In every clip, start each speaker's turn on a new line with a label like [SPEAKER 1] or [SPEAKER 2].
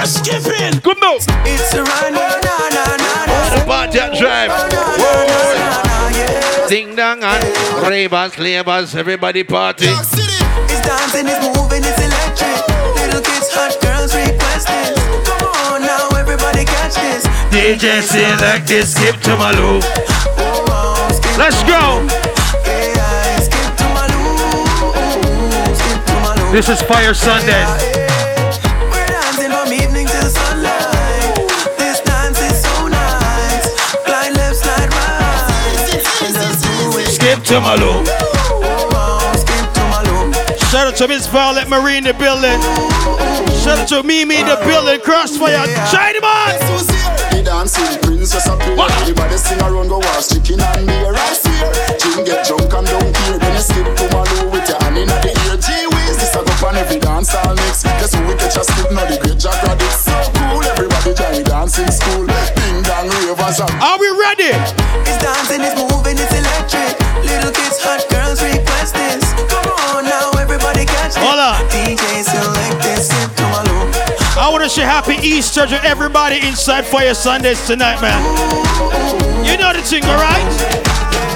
[SPEAKER 1] are skipping.
[SPEAKER 2] Good move.
[SPEAKER 3] It's a run, oh, na na na na.
[SPEAKER 2] The party and drive.
[SPEAKER 3] yeah.
[SPEAKER 2] Ding dong and ravers, labors, everybody party.
[SPEAKER 3] It's dancing, it's moving, it's electric. Little kids, hot girls request this. Come on now, everybody catch this.
[SPEAKER 2] DJ select this, skip to my loop.
[SPEAKER 3] Oh,
[SPEAKER 2] Let's go.
[SPEAKER 3] Yeah, skip to my loop. Skip to my loop.
[SPEAKER 2] This is Fayah Sunday. To my loop.
[SPEAKER 3] Skip to my loop.
[SPEAKER 2] Shout out to Miss Violet Marie in the building. Shout out to Mimi in the building. Krossfayah. China man.
[SPEAKER 4] The dancing princess appear.
[SPEAKER 2] What?
[SPEAKER 4] Everybody sing around, go watch chicken and beer. I swear, Jim get drunk and don't care. Then you skip to Malou with your hand in the ear. Gee whiz, this a go on every dance all mix. Guess who we catch a skip now the great Jack Raddick. So cool, everybody join the dancing school. Ding dong ravers and
[SPEAKER 2] Are we ready?
[SPEAKER 3] To
[SPEAKER 2] say happy Easter to everybody inside Fayah Sundays tonight, man. You know the thing, alright?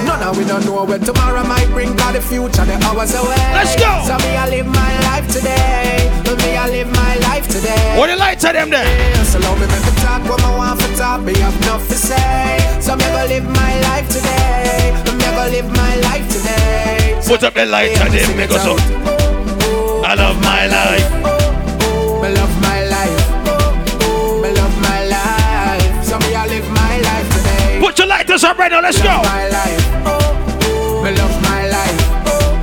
[SPEAKER 5] No, no, we don't know where tomorrow might bring. The future, the hours away.
[SPEAKER 2] Let's go.
[SPEAKER 5] So me, I live my life today. Me, I live my life today.
[SPEAKER 2] What the lights are them there?
[SPEAKER 5] So love me, make me talk what I want for talk. Me have enough to say. So me live my life today. Me live my life today.
[SPEAKER 2] Put up the lights and them make us up. I love my life. Put up right now, let's go.
[SPEAKER 5] My life. Oh. Me love my life. Oh.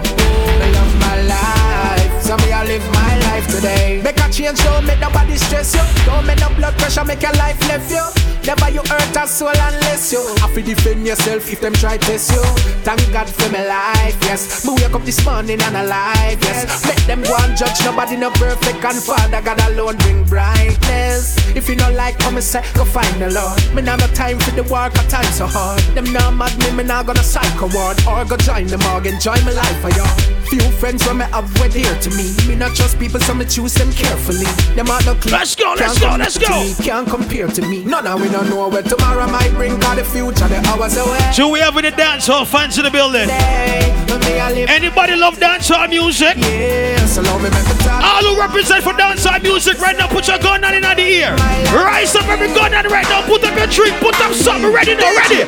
[SPEAKER 5] Me love my life. So me I live my life today. Make a change, don't make nobody stress you. Don't make no blood pressure, make your life left you. Never you hurt a soul unless you have to defend yourself if them try test you. Thank God for my life, yes. Me wake up this morning and alive, yes. Make them go and judge nobody no perfect and Father God alone bring brightness. If you not like come and say, go find the Lord. Me now no time for the work, a time so hard. Them now mad me, me now gonna psycho ward or go join them or enjoy my life for y'all. Few friends when me have were dear to me. Me not trust people, so me choose them carefully. Them are no clique.
[SPEAKER 2] Let's go, let's
[SPEAKER 5] Can't
[SPEAKER 2] go, let's go.
[SPEAKER 5] me, Can't compare to me. None of don't know where tomorrow might bring. Cause the future, the hours away.
[SPEAKER 2] So we have the dancehall fans in the building.
[SPEAKER 5] Day, when me I live
[SPEAKER 2] Anybody love dancehall music?
[SPEAKER 5] yeah, so love me make me talk.
[SPEAKER 2] All who represent for dancehall music right now, put your gun on in the ear. Rise up every gun on right now. Put up your drink, put up something ready now, ready.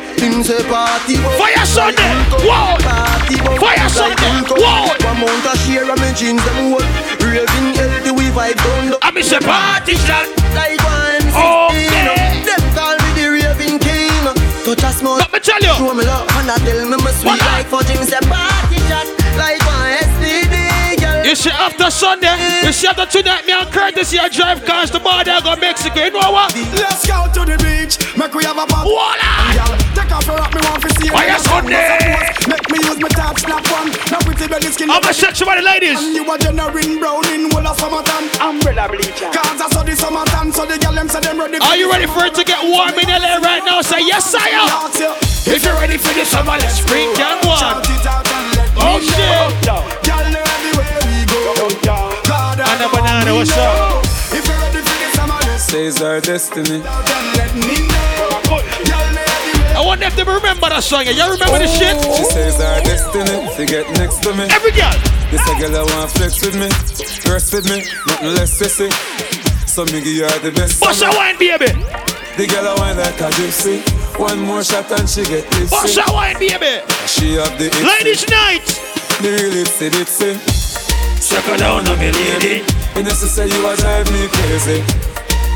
[SPEAKER 6] Party
[SPEAKER 2] Fayah Sunday, whoa.
[SPEAKER 6] Party boy
[SPEAKER 2] Fayah Sunday, whoa.
[SPEAKER 6] One month a share of
[SPEAKER 2] tell you.
[SPEAKER 6] Show me love and I tell me my sweet
[SPEAKER 2] What?
[SPEAKER 6] like fudging Say party shot
[SPEAKER 2] You see, after Sunday, you see, after tonight, me and Curtis here drive cars to border go Mexico. You know what?
[SPEAKER 4] Let's go to the beach. Make we have a bath.
[SPEAKER 2] Voila!
[SPEAKER 4] Girl, take off your rock, me want to see you.
[SPEAKER 2] Why
[SPEAKER 4] you
[SPEAKER 2] you Sunday?
[SPEAKER 4] Make me use my top snap one. Now pretty belly skin.
[SPEAKER 2] I'm a sexual ladies.
[SPEAKER 4] And you a generating brown in whole of summertime. Umbrella bleacher. Cause I saw the summertime, so the girl them say them ready.
[SPEAKER 2] Are you ready for it to get warm in LA right now? Say yes, I am. If you're ready for the summer, let's bring can one.
[SPEAKER 4] It out and let
[SPEAKER 2] Oh
[SPEAKER 4] me
[SPEAKER 2] shit! And a
[SPEAKER 4] know
[SPEAKER 2] banana,
[SPEAKER 4] we
[SPEAKER 2] what's
[SPEAKER 4] know.
[SPEAKER 2] up?
[SPEAKER 4] If you're ready for the summer, let's
[SPEAKER 7] Says our destiny.
[SPEAKER 4] then let me know. Girl, know everywhere.
[SPEAKER 2] I wonder if they remember that song. Y'all remember the shit?
[SPEAKER 7] She says our destiny. If you get next to me.
[SPEAKER 2] Every girl.
[SPEAKER 7] This a girl I want flex with me. Rest with me. Nothing less sissy. So me give you the best.
[SPEAKER 2] Bust a wine, baby.
[SPEAKER 7] The girl I want like a gypsy. One more shot and she get
[SPEAKER 2] Bust
[SPEAKER 7] tipsy.
[SPEAKER 2] a wine, baby.
[SPEAKER 7] She have the.
[SPEAKER 2] Ladies' night.
[SPEAKER 7] The real itsy bitsy.
[SPEAKER 2] Sucker down on me, lady.
[SPEAKER 7] You know say you a drive me crazy.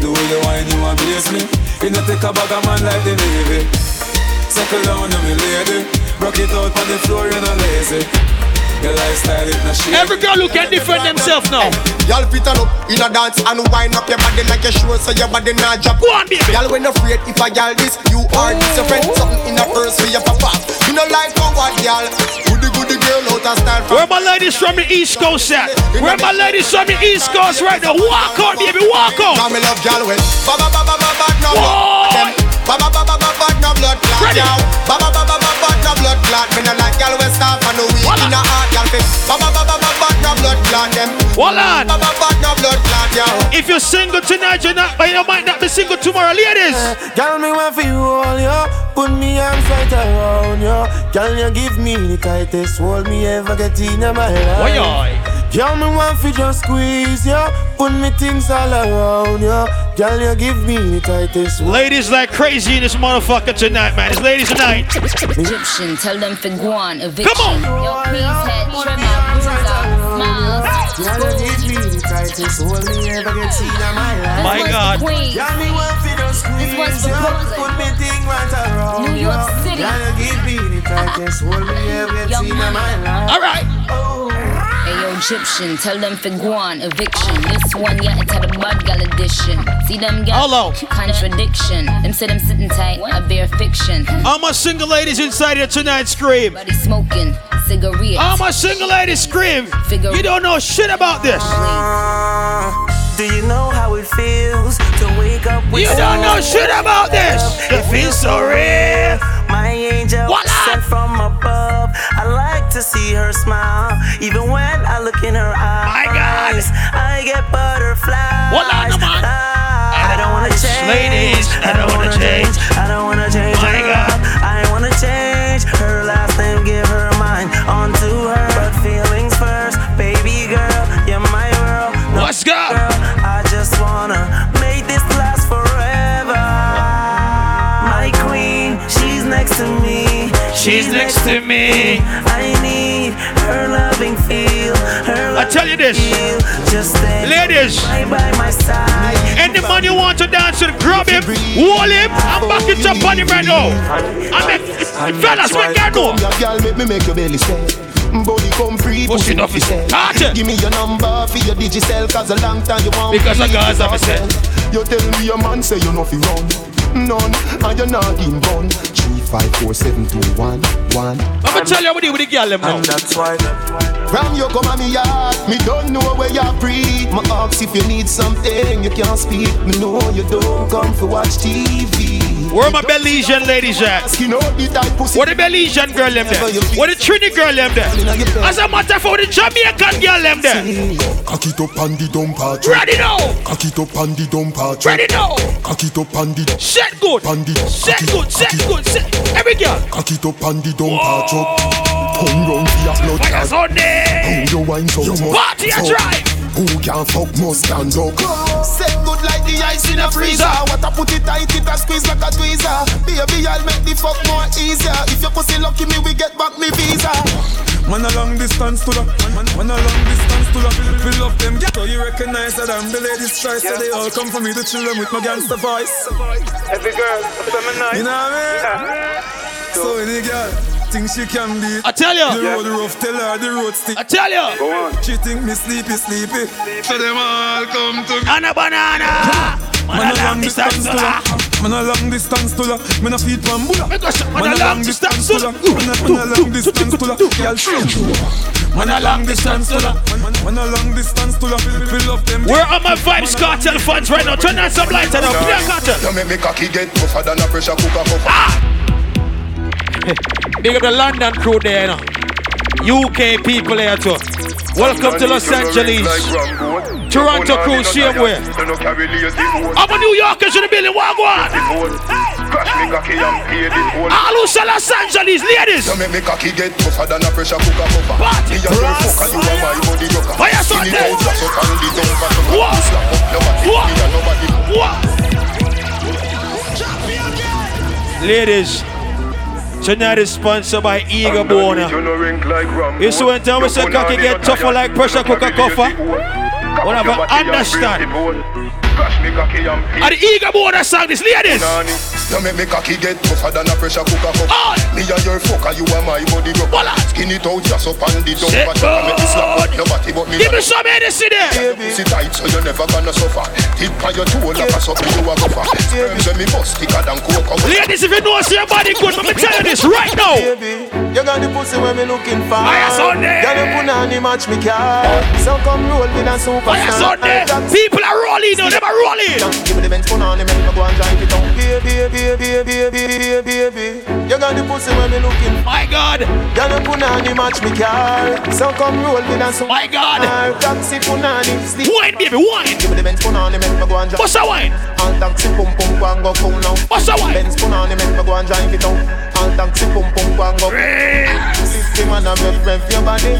[SPEAKER 7] The way you whine you amaze me. You know take a bag of man like the Navy. Circle down on me lady. Rock it out on the floor, you know lazy.
[SPEAKER 2] Every girl who can defend themselves now.
[SPEAKER 8] Y'all fit on up in a dance and wind up your body like a sure so your body not drop.
[SPEAKER 2] Go on, baby.
[SPEAKER 8] Y'all when afraid if I y'all this, you are this your friend. Something in a purse for your papa. You know like for what y'all. Goody goody girl out of style.
[SPEAKER 2] Where my ladies from the East Coast at? Where my ladies from the East Coast right now? Walk out, baby, walk out.
[SPEAKER 8] Now me love y'all when ba ba ba ba ba ba no blood. Ba ba ba ba ba no blood
[SPEAKER 2] Ready.
[SPEAKER 8] Ba ba ba ba ba ba no no blood clot. Me no like gal we stop and no weak in a heart, gal fit. Ba ba ba ba ba ba no blood clot them.
[SPEAKER 2] Hold on.
[SPEAKER 8] Ba ba ba no blood clot, yo.
[SPEAKER 2] If you're single tonight, you're not, but you might not be single tomorrow, ladies.
[SPEAKER 3] Eh, girl, me want for you all, yo. Put me arms right around you. Girl, you give me the tightest hold me ever get in my life.
[SPEAKER 2] Oi, oi.
[SPEAKER 3] Girl, me want fi just squeeze you, put me things all around you. Girl, you give me the tightest hold.
[SPEAKER 2] Ladies like crazy in this motherfucker tonight, man. It's ladies tonight.
[SPEAKER 9] Egyptian, tell them for guan, eviction.
[SPEAKER 2] Come on.
[SPEAKER 9] Yo, please head, tremor, bruiser, smiles.
[SPEAKER 3] Girl, you give me the tightest hold me ever get in my life.
[SPEAKER 2] My
[SPEAKER 9] This
[SPEAKER 2] God.
[SPEAKER 9] one's for
[SPEAKER 3] Girl, me want fi just squeeze you,
[SPEAKER 9] for Brooklyn.
[SPEAKER 3] put me thing right around
[SPEAKER 9] New. York City.
[SPEAKER 3] Girl, you give me the tightest hold me ever get
[SPEAKER 9] Young
[SPEAKER 3] in my life.
[SPEAKER 2] All right.
[SPEAKER 9] Hey yo, Egyptian, tell them for guan, eviction. This one, yeah, into the bad gal edition. See them gal?
[SPEAKER 2] Hello.
[SPEAKER 9] Contradiction. Them say them sitting tight, I bear fiction.
[SPEAKER 2] All my single ladies inside here tonight scream.
[SPEAKER 9] Body smoking, cigarette.
[SPEAKER 2] All my single ladies scream. You don't know shit about this.
[SPEAKER 3] Do you know how it feels to wake up with
[SPEAKER 2] You don't know shit about this. It feels so real.
[SPEAKER 3] My angel
[SPEAKER 2] Voila!
[SPEAKER 3] sent from above. I like to see her smile, even when I look in her eyes.
[SPEAKER 2] My God.
[SPEAKER 3] I get butterflies.
[SPEAKER 2] Voila, come on.
[SPEAKER 3] I don't wanna change.
[SPEAKER 2] Ladies, I don't wanna change.
[SPEAKER 3] I don't wanna change.
[SPEAKER 2] My
[SPEAKER 3] her
[SPEAKER 2] God.
[SPEAKER 3] I wanna change her last name, give her mine onto her. But feelings first, baby girl, you're my world. No
[SPEAKER 2] Let's go.
[SPEAKER 3] girl, I just wanna make this last forever. My queen, she's next to me.
[SPEAKER 2] She's next to me.
[SPEAKER 3] I
[SPEAKER 2] tell you this.
[SPEAKER 3] feel. Just stay
[SPEAKER 2] Ladies.
[SPEAKER 3] right by my side.
[SPEAKER 2] Any man you want to dance with, grab him, hold him, and back it up on him right now. I make, fellas, make that know.
[SPEAKER 8] Your girl make me make your belly sweat. Body come free,
[SPEAKER 2] Push it off
[SPEAKER 8] fi
[SPEAKER 2] his
[SPEAKER 8] set. Give me your number for your digicel, cause a long time you want
[SPEAKER 2] Because
[SPEAKER 8] me
[SPEAKER 2] of Gaza, me say.
[SPEAKER 8] You tell me your man say you know fi run. None, and you're not in gun. Three, five, four, seven, two, one, one.
[SPEAKER 2] I'm gonna tell you what you with the girl them now.
[SPEAKER 3] And that's why.
[SPEAKER 8] From you come on me yard, me don't know where you breathe. My ask if you need something, you can't speak. Me know you don't come for watch TV.
[SPEAKER 2] Where my Belizean ladies at?
[SPEAKER 8] You know the type pussy.
[SPEAKER 2] Where the Belizean girl them there? Where the Trini girl them there? As a matter of fact, where the Jamaican girl them there?
[SPEAKER 8] Cock it up on the dump patch.
[SPEAKER 2] Ready now?
[SPEAKER 8] Cock it up on the dump patch.
[SPEAKER 2] Ready now?
[SPEAKER 8] Cock it up on the
[SPEAKER 2] Set good.
[SPEAKER 8] on the
[SPEAKER 2] Set good. Set good. Set. Every girl.
[SPEAKER 8] Cock it up on the dump patch up. Tongue round for your blood
[SPEAKER 2] Fire. Sunday.
[SPEAKER 8] How you wine so much?
[SPEAKER 2] Party a
[SPEAKER 8] fuck.
[SPEAKER 2] drive.
[SPEAKER 8] Who can fuck must stand up. Set good like the ice in a freezer. What I put it tight, it a squeeze like a tweezer. Baby, I'll make the fuck more easier. If your pussy lucky me, we get back me visa.
[SPEAKER 7] Man a long distance to the man, man a long distance to the Fill up them So you recognize that I'm the ladies try So they all come for me to chill them with my gangster voice
[SPEAKER 3] Every girl,
[SPEAKER 7] You know what I mean? So any girl think she can beat
[SPEAKER 2] I tell
[SPEAKER 7] The
[SPEAKER 2] you.
[SPEAKER 7] road rough, tell her the road stick
[SPEAKER 2] I tell you.
[SPEAKER 7] She think me sleepy, sleepy So them all come to me
[SPEAKER 2] And a banana. Man a long distance to
[SPEAKER 7] to her Man a long distance to her Man a feet one bulla
[SPEAKER 2] man
[SPEAKER 7] Man
[SPEAKER 2] a long distance to la.
[SPEAKER 7] Man a- long distance to her Girl, show
[SPEAKER 2] Man a long distance to la.
[SPEAKER 7] Man, man a long distance to her Fill up them
[SPEAKER 2] Where are my Vybz Kartel fans right now? Turn on some lights and up. Play a cartel.
[SPEAKER 8] You make me cocky get tougher than a pressure cooker cover. Ah!
[SPEAKER 2] Big up the London crew there, you know. UK people here too. Welcome to Los Angeles. Toronto crew, same way. I'm a New Yorkers in the building. What one? All who sell Los Angeles, ladies.
[SPEAKER 8] You make me cocky get tougher than a pressure cooker cover.
[SPEAKER 2] Party
[SPEAKER 8] Me a your fucker, you are my body joker.
[SPEAKER 2] Fire
[SPEAKER 8] Skin it
[SPEAKER 2] Sunday.
[SPEAKER 8] out, up and the dump at the
[SPEAKER 2] What?
[SPEAKER 8] Slap up your body, me and nobody.
[SPEAKER 2] What? Ladies, tonight is sponsored by Eagle Boner. You see when time we say cocky get tougher like pressure cooker cover? Whatever, understand. And the Eagle Boner song, this ladies.
[SPEAKER 8] You make me cocky get tougher than a pressure cooker cover.
[SPEAKER 2] On.
[SPEAKER 8] Me and your fucker, you are my body rocker.
[SPEAKER 2] Voila.
[SPEAKER 8] Skin it out, just up and the dump
[SPEAKER 2] Set
[SPEAKER 8] at the Make me slap up
[SPEAKER 2] good.
[SPEAKER 8] your body, but me
[SPEAKER 2] Give me
[SPEAKER 8] not-
[SPEAKER 2] some Hennessy there.
[SPEAKER 8] Pussy tight, so you're never gonna suffer. Tip on your toe like a something you a gopher. Sperms when me bust thicker than coke.
[SPEAKER 2] Ladies, if you know see your body good, let me tell you this right now.
[SPEAKER 3] Baby, you got the pussy when me looking for.
[SPEAKER 2] Fayah Sunday.
[SPEAKER 3] Girl, you put on the match me car. So come roll with a superstar.
[SPEAKER 2] Fayah Sunday. People are rolling now, them are rolling.
[SPEAKER 3] Give me the Benz phone on the make me go and drive it down. Baby, baby, baby, baby, baby. You got the pussy when me looking.
[SPEAKER 2] My
[SPEAKER 8] punani match me car. So come roll with us.
[SPEAKER 2] My God.
[SPEAKER 8] Taxi punani.
[SPEAKER 2] Wine, baby, wine.
[SPEAKER 8] Give me the Benz punani, make me go and drive.
[SPEAKER 2] What's that wine?
[SPEAKER 8] All taxi pum pum go and go cool now.
[SPEAKER 2] What's that wine?
[SPEAKER 8] Benz punani, make me go and drive it out. All taxi pum pum go and go. Fifty man a rev rev your body.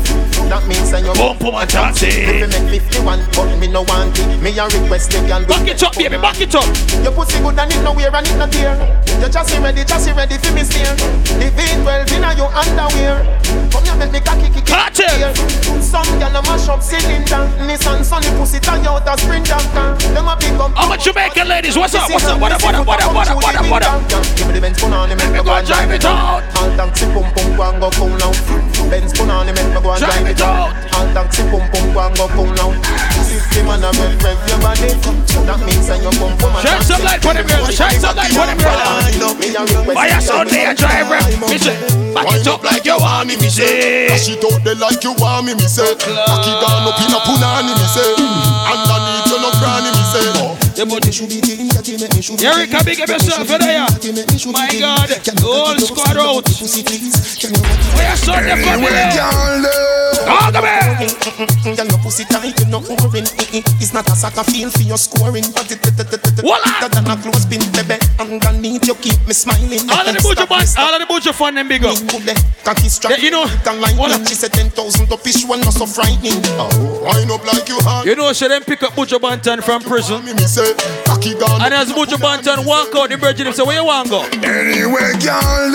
[SPEAKER 8] That means that you
[SPEAKER 2] Pum pum and taxi.
[SPEAKER 8] If you make fifty one, but me no want it. Me a request the girl.
[SPEAKER 2] Back it up, baby, back it up.
[SPEAKER 8] Your pussy good and it no wear and it no tear. You just ready, just ready for me steer. The V12 inna your underwear. Come here, make me cocky kick it. Some gyal a mash up cylinder. Nissan Sunny pussy tie out a sprinter. Them a pick up.
[SPEAKER 2] How much Jamaican ladies? What's up? What's up? What up? What up? What up? What up? What up? What up?
[SPEAKER 8] Give me the Benz punani, make me go drive it out. All taxi pum pum go go now. Benz punani, make me go and drive it out. All taxi pum pum go and go cool now. Fifty man a rev rev your body. That means that you pum pum and
[SPEAKER 2] Shine some light for them girls. Shine some light for them girls. Why you so there, drive rep? Me say, back it up like you want me. Me say,
[SPEAKER 10] Dash it out there like you want me, me say. Cocky gone up in a punani, me say. Underneath say.
[SPEAKER 2] Erica, big up yourself for there. My God, the whole squad out. Why you so there for me?
[SPEAKER 10] Anyway, girl, eh.
[SPEAKER 2] Talk about
[SPEAKER 8] Girl, your pussy tight, you no orin. It's not a soccer field for your scoring. But it better than a clothespin, baby. Underneath you keep me smiling.
[SPEAKER 2] All of the butcher fans, all of the butcher fan, them big up. You know,
[SPEAKER 8] can line
[SPEAKER 2] what-
[SPEAKER 8] up. She said 10,000 up each one, not so frightening.
[SPEAKER 10] Oh, wind up like you hard.
[SPEAKER 2] You know, so them pick up Butcher Banton from prison.
[SPEAKER 10] Me, me say. Cocky gone
[SPEAKER 2] And as Butcher Banton walk out, the virgin him say, where you want go?
[SPEAKER 10] Anyway, girl.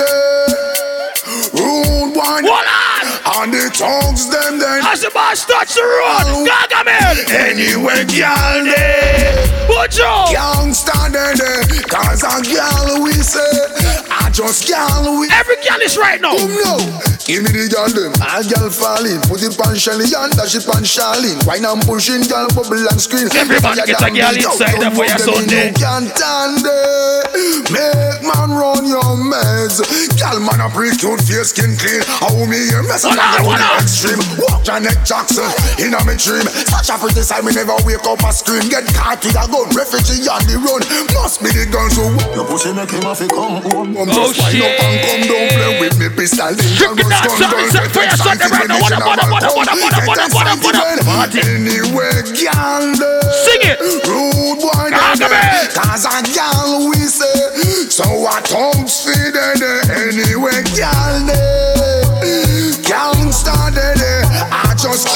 [SPEAKER 10] Rude one.
[SPEAKER 2] Hold on!
[SPEAKER 10] And the tongues them then.
[SPEAKER 2] As the boss touch the road, Gargamel!
[SPEAKER 10] Anyway, girl.
[SPEAKER 2] Butcher!
[SPEAKER 10] Youngster then, eh. Cause a girl we say. Just girl we.
[SPEAKER 2] Every girl is right now.
[SPEAKER 10] Come now. Give me the girl them. A girl falling. Put it on Shelly and dash it on Charlene. Wine and pushing, girl bubble and scream.
[SPEAKER 2] Every man
[SPEAKER 10] Fire
[SPEAKER 2] get a girl inside there for your Sunday.
[SPEAKER 10] You can't stand it. Make man run your meds. Girl man a pretty cute face skin clean. How me here mess up
[SPEAKER 2] Hold on,
[SPEAKER 10] the extreme. Walk Janet Jackson in a me dream. Such a pretty side me never wake up a scream. Get caught with a gun, refugee on the run. Must be the girls who your pussy make him have to come home. Come
[SPEAKER 2] Oh,
[SPEAKER 10] just wind up and come down play with me pistol. Ninja
[SPEAKER 2] Trick it
[SPEAKER 10] guns,
[SPEAKER 2] out,
[SPEAKER 10] gun,
[SPEAKER 2] sorry,
[SPEAKER 10] girl,
[SPEAKER 2] sorry,
[SPEAKER 10] get
[SPEAKER 2] for son,
[SPEAKER 10] excited
[SPEAKER 2] right now.
[SPEAKER 10] when
[SPEAKER 2] What
[SPEAKER 10] it's
[SPEAKER 2] up, what up,
[SPEAKER 10] in
[SPEAKER 2] what up, what up, what up, what up, what up, what up?
[SPEAKER 10] excited Anyway, girl,
[SPEAKER 2] Sing it.
[SPEAKER 10] Rude boy,
[SPEAKER 2] Talk
[SPEAKER 10] then. Cause a girl we say So what thumbs feed Anyway, girl Gangsta then I just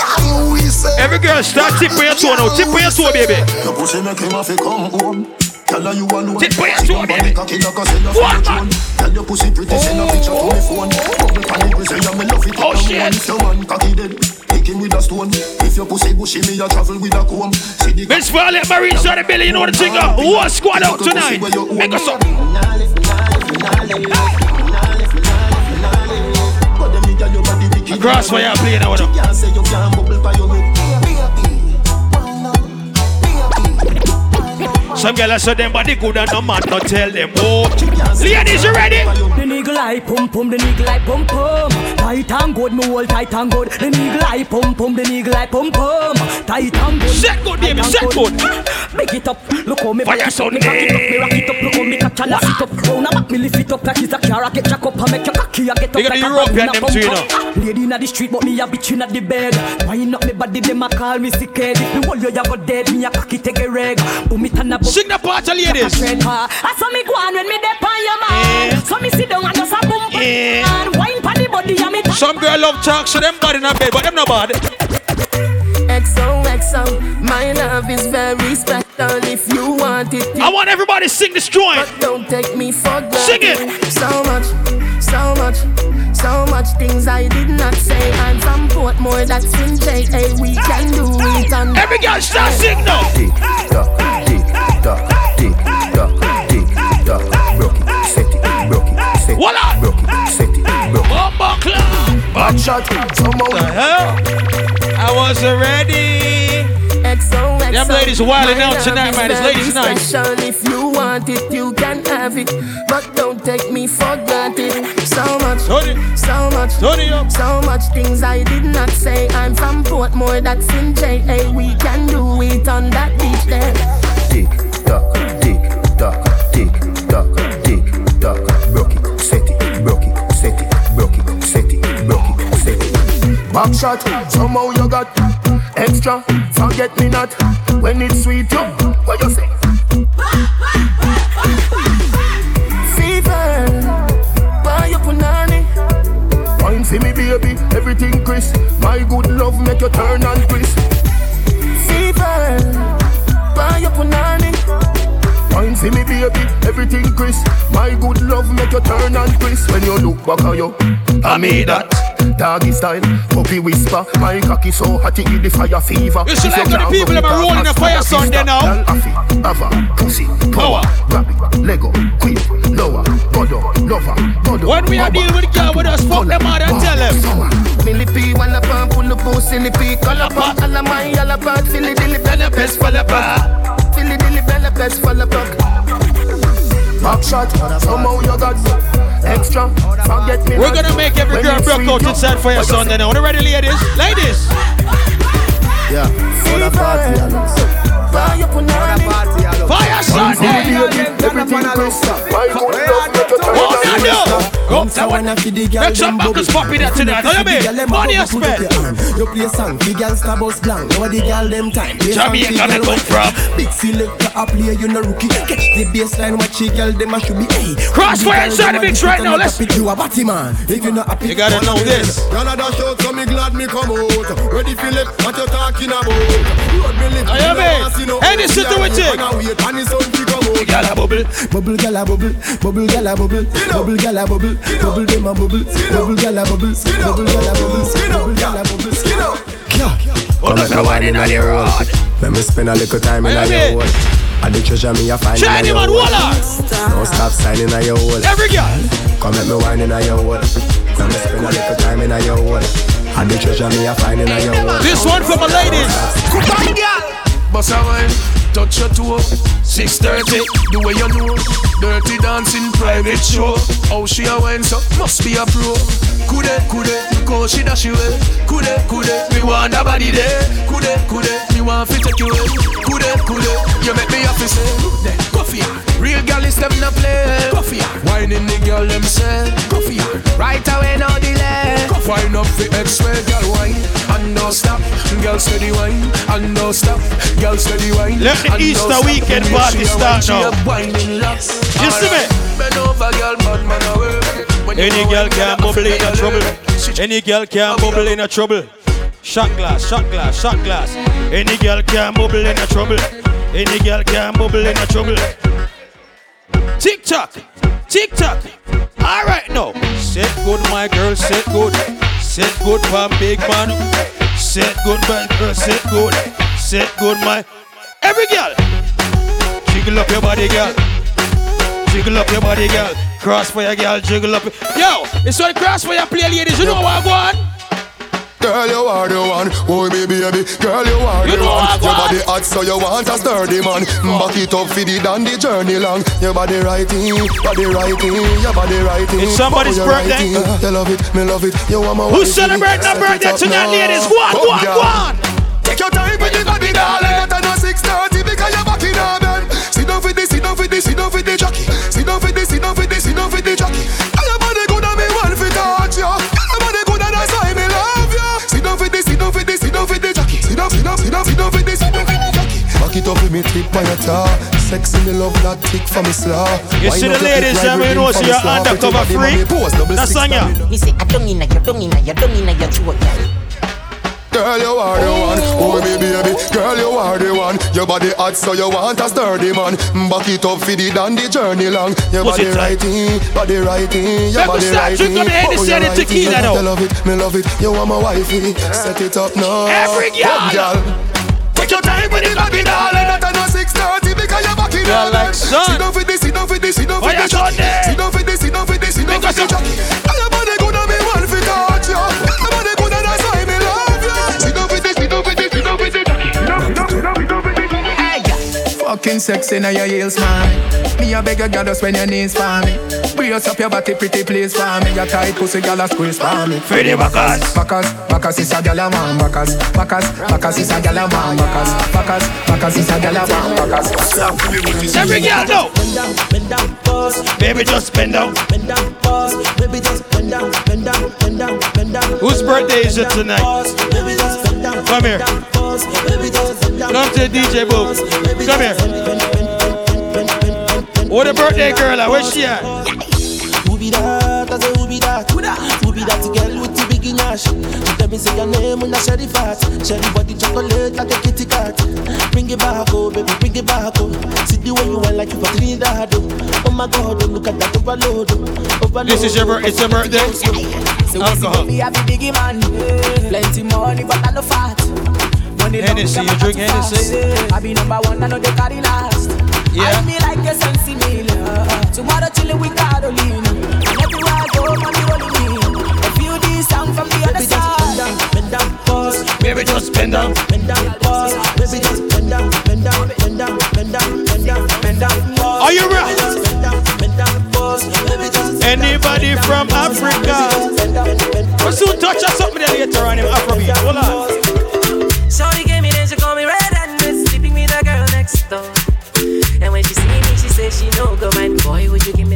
[SPEAKER 2] Every girl start tip your toe now. Tip your toe, baby.
[SPEAKER 10] Your pussy make him have to come home Tell her you alone
[SPEAKER 2] Tip your toe, baby. What, man?
[SPEAKER 10] Tell your pussy pretty Send a picture to me phone Bubble pan it, say you me love it
[SPEAKER 2] Oh, shit.
[SPEAKER 10] your man cocky dead him with a stone If your pussy bushy Me a travel with a comb See the
[SPEAKER 2] Miss Violet Marines on the belly, you know the thing. uh, squad out tonight? Make us up. Grass where you playing? Some girls say them body good and no man not tell them. Oh, ladies, you ready?
[SPEAKER 11] The nigga like pum pum, the nigga like pum pum. Tight and good, me hold tight and good. The nigga like pum pum, the nigga like pum pum. Tight and good.
[SPEAKER 2] Set good, baby, set good.
[SPEAKER 11] Big it up, look how me
[SPEAKER 2] Fire
[SPEAKER 11] back it up, me back it up, me rock it up, look how me catch and sit up. Round a back, me lift it up like it's a car. I get jack up and make your cocky, I get up like a
[SPEAKER 2] European
[SPEAKER 11] in a
[SPEAKER 2] them too, you
[SPEAKER 11] bum bum. Lady inna the street, but me a bitch inna the bed. Wind up me body, them a call me sick head. If me hold you, you go dead. Me a cocky take a reg. Boom it and a boom.
[SPEAKER 2] Sing the part, ladies.
[SPEAKER 11] I saw me go on when me dep on your man. So me sit down and just a boom boom wine pon the body and me.
[SPEAKER 2] Some girl love talk, so them body not bad, but them not bad.
[SPEAKER 12] XOXO, my love is very special. If you want it,
[SPEAKER 2] I want everybody to sing this joint.
[SPEAKER 12] but don't take me for granted.
[SPEAKER 2] Sing it.
[SPEAKER 12] So much, so much, so much things I did not say. I'm from Portmore, that's in JA. We can do it on
[SPEAKER 2] Every girl start sing now.
[SPEAKER 13] Tick tock, tick tock, tick tock, tick tock. Broke it, set it, broke it, set
[SPEAKER 2] Voila.
[SPEAKER 13] it, broke it, set it, broke it.
[SPEAKER 2] Bumbo club.
[SPEAKER 8] Bad shot, somehow
[SPEAKER 2] The hell? I wasn't ready.
[SPEAKER 12] XOXO.
[SPEAKER 2] Them ladies wilding
[SPEAKER 12] My
[SPEAKER 2] out tonight, man. It's ladies' night.
[SPEAKER 12] special. If you want it, you can have it. But don't take me for granted. So much,
[SPEAKER 2] Turn
[SPEAKER 12] so much.
[SPEAKER 2] turn up.
[SPEAKER 12] So much things I did not say. I'm from Portmore, that's in JA. We can do it on that beach there.
[SPEAKER 13] Tick tock, tick tock, tick tock, tick tock. Broke
[SPEAKER 8] Back shot, somehow you got extra. Forget me not when it's sweet. You, what you say? Fever, buy your punani. Wine for me, baby, everything crisp. My good love make you turn and crisp. Fever, buy your punani. Wine for me, baby, everything crisp. My good love make you turn and crisp. When you look back at you, I made that. Doggy style, puppy whisper. My cocky so hot it the fire fever.
[SPEAKER 2] You
[SPEAKER 8] should
[SPEAKER 2] like the people that are rolling a
[SPEAKER 8] Fayah
[SPEAKER 2] Sunday now.
[SPEAKER 8] Affy, Ava, pussy, power, grab it, Lego, quick, lower, godo, lover, godo.
[SPEAKER 2] When we are dealing with girl with us, fuck them out and tell them.
[SPEAKER 8] Millie P, one up and pull up, oh, silly P, call up, all of my, all about, Philly, dilly, bella, best, fall apart. Philly, dilly, bella, best, fall apart. Back shot, somehow you got extra. Forget me.
[SPEAKER 2] We're gonna make every girl broke out inside Fire
[SPEAKER 8] what you
[SPEAKER 2] Sunday now. Are you ready, ladies? Ladies!
[SPEAKER 6] Yeah, for the party, Alex.
[SPEAKER 8] Buy your punani.
[SPEAKER 2] Fayah Sunday! Eh?
[SPEAKER 8] Everything crisp. My good love make you turn
[SPEAKER 2] What
[SPEAKER 8] and
[SPEAKER 2] you
[SPEAKER 8] crisp.
[SPEAKER 2] do? Go, that one. Make some buckles pop in there tonight. Know you mean? Money you spend.
[SPEAKER 6] You play song, the girl star bus blank. Now the girl them time. Play song,
[SPEAKER 2] Jamaica
[SPEAKER 6] the
[SPEAKER 2] they
[SPEAKER 6] girl
[SPEAKER 2] come
[SPEAKER 6] wet.
[SPEAKER 2] from.
[SPEAKER 6] Big selector a play, you no rookie. Catch the baseline, watch the girl them a should be. Hey,
[SPEAKER 2] Krossfayah
[SPEAKER 6] the
[SPEAKER 2] inside the
[SPEAKER 6] them
[SPEAKER 2] mix right now, let's-
[SPEAKER 6] pick You a batty man. If you not happy,
[SPEAKER 2] You gotta know this.
[SPEAKER 6] Canada show, so me glad me come out. Ready Philip, what you talking about? Road me live,
[SPEAKER 2] Know you
[SPEAKER 6] me
[SPEAKER 2] mean?
[SPEAKER 6] no see no
[SPEAKER 2] Hey, this
[SPEAKER 6] old
[SPEAKER 2] is the
[SPEAKER 6] girl,
[SPEAKER 2] witch.
[SPEAKER 6] and I wait, and it's on to come out.
[SPEAKER 2] Girl a bubble.
[SPEAKER 6] Bubble gala bubble, bubble gala bubble, bubble gala bubble, bubble dem a bubble, bubble gala bubble, bubble gala bubble, bubble gala bubble.
[SPEAKER 2] Oh, that's a one in on your road.
[SPEAKER 6] Let me spend a little time in
[SPEAKER 2] Hey,
[SPEAKER 6] your
[SPEAKER 2] hey.
[SPEAKER 6] hole. And the treasure me a find
[SPEAKER 2] Shiny
[SPEAKER 6] in
[SPEAKER 2] man,
[SPEAKER 6] your hole.
[SPEAKER 2] voila!
[SPEAKER 6] Don't stop signing in your hole.
[SPEAKER 2] Every girl.
[SPEAKER 6] Come let me wine in your hole. Let me spend a little time in your hole. And the treasure me a find in your hole.
[SPEAKER 2] This one for my ladies.
[SPEAKER 5] Boss a wine, touch your toe. 6:30, the way you know. Dirty dancing, private show. How she a wine, so must be a pro. Kude, kude, because she dash away. Eh. Kude, kude, me want a body there. Kude, kude, me want fi take you away. Kude, kude, you make me happy say. There, Go for. Real gal is them not play. Ya. Whining the girl them say. Ya. Right away, no delay. Wine up the X-ray, girl wine and no stop. Girl steady wine and no stop. Girl steady wine.
[SPEAKER 2] Let the
[SPEAKER 5] no
[SPEAKER 2] Easter weekend party start now.
[SPEAKER 5] a.
[SPEAKER 2] You see me?
[SPEAKER 5] Bend over, girl, bad man away. When you
[SPEAKER 2] Any girl can bubble in a trouble. Any girl can bubble in a trouble. Shot glass, shot glass, shot glass. Any girl can bubble in a trouble. Any girl can bubble in a trouble. Tick tock, tick tock. All right now. Set good, my girl. Set good. Set good, for big man. Set good, my girl. Set good. Set good, my. Every girl. Jiggle up your body, girl. Jiggle up your body, girl. Krossfayah, girl. Jiggle up. Yo, it's what Krossfayah play, ladies. You know what I want?
[SPEAKER 10] Girl, you are the one. Oh, me baby. Girl, you are
[SPEAKER 2] You
[SPEAKER 10] the one. Your body hot, so you want a sturdy man. Mm, back it up for the dandy journey long. Your body righting, body righting, your body righting.
[SPEAKER 2] It's somebody's
[SPEAKER 10] Oh,
[SPEAKER 2] birthday.
[SPEAKER 10] righting. Uh, you love it, me love it. You want my
[SPEAKER 2] Who's
[SPEAKER 10] wifey.
[SPEAKER 2] celebrating
[SPEAKER 10] it
[SPEAKER 2] birthday tonight,
[SPEAKER 10] now.
[SPEAKER 2] ladies? Go on,
[SPEAKER 10] Come,
[SPEAKER 2] go on,
[SPEAKER 10] girl.
[SPEAKER 2] go on.
[SPEAKER 10] Take your time with the body, darling. Not no 6:30 because you're back in. Sit down for this, sit down for this, sit down for the jockey. Sit down for this, sit down for this, sit down for the jockey. The. Sit down, sit down, sit down, sit this, sit down for the jockey. Back it up with me tip on your tar. Sexy me love that tick for me slaw.
[SPEAKER 2] You see the ladies,
[SPEAKER 10] hip,
[SPEAKER 2] yeah,
[SPEAKER 10] ride
[SPEAKER 2] we
[SPEAKER 10] rhythm
[SPEAKER 2] know
[SPEAKER 10] for
[SPEAKER 2] you're undercover
[SPEAKER 10] Pretty
[SPEAKER 2] free.
[SPEAKER 10] mommy, pose, double
[SPEAKER 2] That's on ya.
[SPEAKER 10] for me.
[SPEAKER 14] Me say I don't mean inna your don't mean inna your don't inna your throat, girl.
[SPEAKER 10] Girl, you are the one. Oh, me baby. Girl, you are the one. Your body hot, so you want a sturdy man. Back it up for the dandy journey long. Your
[SPEAKER 2] Push
[SPEAKER 10] body
[SPEAKER 2] tight.
[SPEAKER 10] body righting, your body righting.
[SPEAKER 2] drinking the Hennessy
[SPEAKER 10] you
[SPEAKER 2] and the oh,
[SPEAKER 10] righting.
[SPEAKER 2] tequila now.
[SPEAKER 10] You love it, me love it. You want my wifey. Set it up now.
[SPEAKER 2] Every girl.
[SPEAKER 10] Girl. Take your time with the body, darling. Not no 6:30 because you're back in our
[SPEAKER 2] like sun.
[SPEAKER 10] Sit down for this, sit down for this, sit down for
[SPEAKER 2] Oh,
[SPEAKER 10] this. Sit down for this, sit down for this, sit down for this
[SPEAKER 5] looking sexy now your heels, man. Me a beg your girl just when your knees for me. Brace up your body, pretty please for me. Your tight pussy, girl a squeeze for me.
[SPEAKER 2] Freddie Bacchus.
[SPEAKER 5] Bacchus, Bacchus is a girl a man. Bacchus, Bacchus, Bacchus is a girl a man. Bacchus, Bacchus, Bacchus is a girl a man. Bacchus.
[SPEAKER 2] Every girl know.
[SPEAKER 9] Bend down, bend down, pause.
[SPEAKER 2] Baby, just bend down.
[SPEAKER 9] Bend down, pause. Baby, just bend down, bend down, bend down, bend down.
[SPEAKER 2] Whose birthday is it tonight?
[SPEAKER 9] Baby, just bend down.
[SPEAKER 2] Come here. Come to DJ booth. Come here. What the birthday girl? at? Where's she at?
[SPEAKER 9] Who be that? I who be that? Who that? Who be that girl nash? Tell me say your name when I share the fat. Share the body chocolate like a kitty cat. Bring it back, oh baby, bring it back, oh. See the way you want like you for Trinidad, oh. Oh my God, oh, look at that overload, oh. Overload.
[SPEAKER 2] This is your it's your birthday.
[SPEAKER 11] So
[SPEAKER 2] Alcohol.
[SPEAKER 11] we have a biggie man, plenty money but I no fat. Money
[SPEAKER 2] Hennessy, you drink Hennessy?
[SPEAKER 11] I be number one, I know they carry last.
[SPEAKER 2] Yeah.
[SPEAKER 11] I me like a sensi meal. Tomorrow chillin' with Carolina. And everywhere I go, money rolling me.
[SPEAKER 9] Pause.
[SPEAKER 2] Baby, just bend down.
[SPEAKER 9] Bend down, pause. Baby, just bend down, bend down, bend down, bend down, bend down, bend down, pause.
[SPEAKER 2] Are you ready?
[SPEAKER 9] Baby, just bend down, bend down, pause. Baby, just
[SPEAKER 2] Anybody from Africa? We'll soon touch us something there later on in Afrobeat. Hold on.
[SPEAKER 15] Shorty gave me then she call me red and red, sleeping with the girl next door. And when she see me, she say she no go mind. Boy, would you give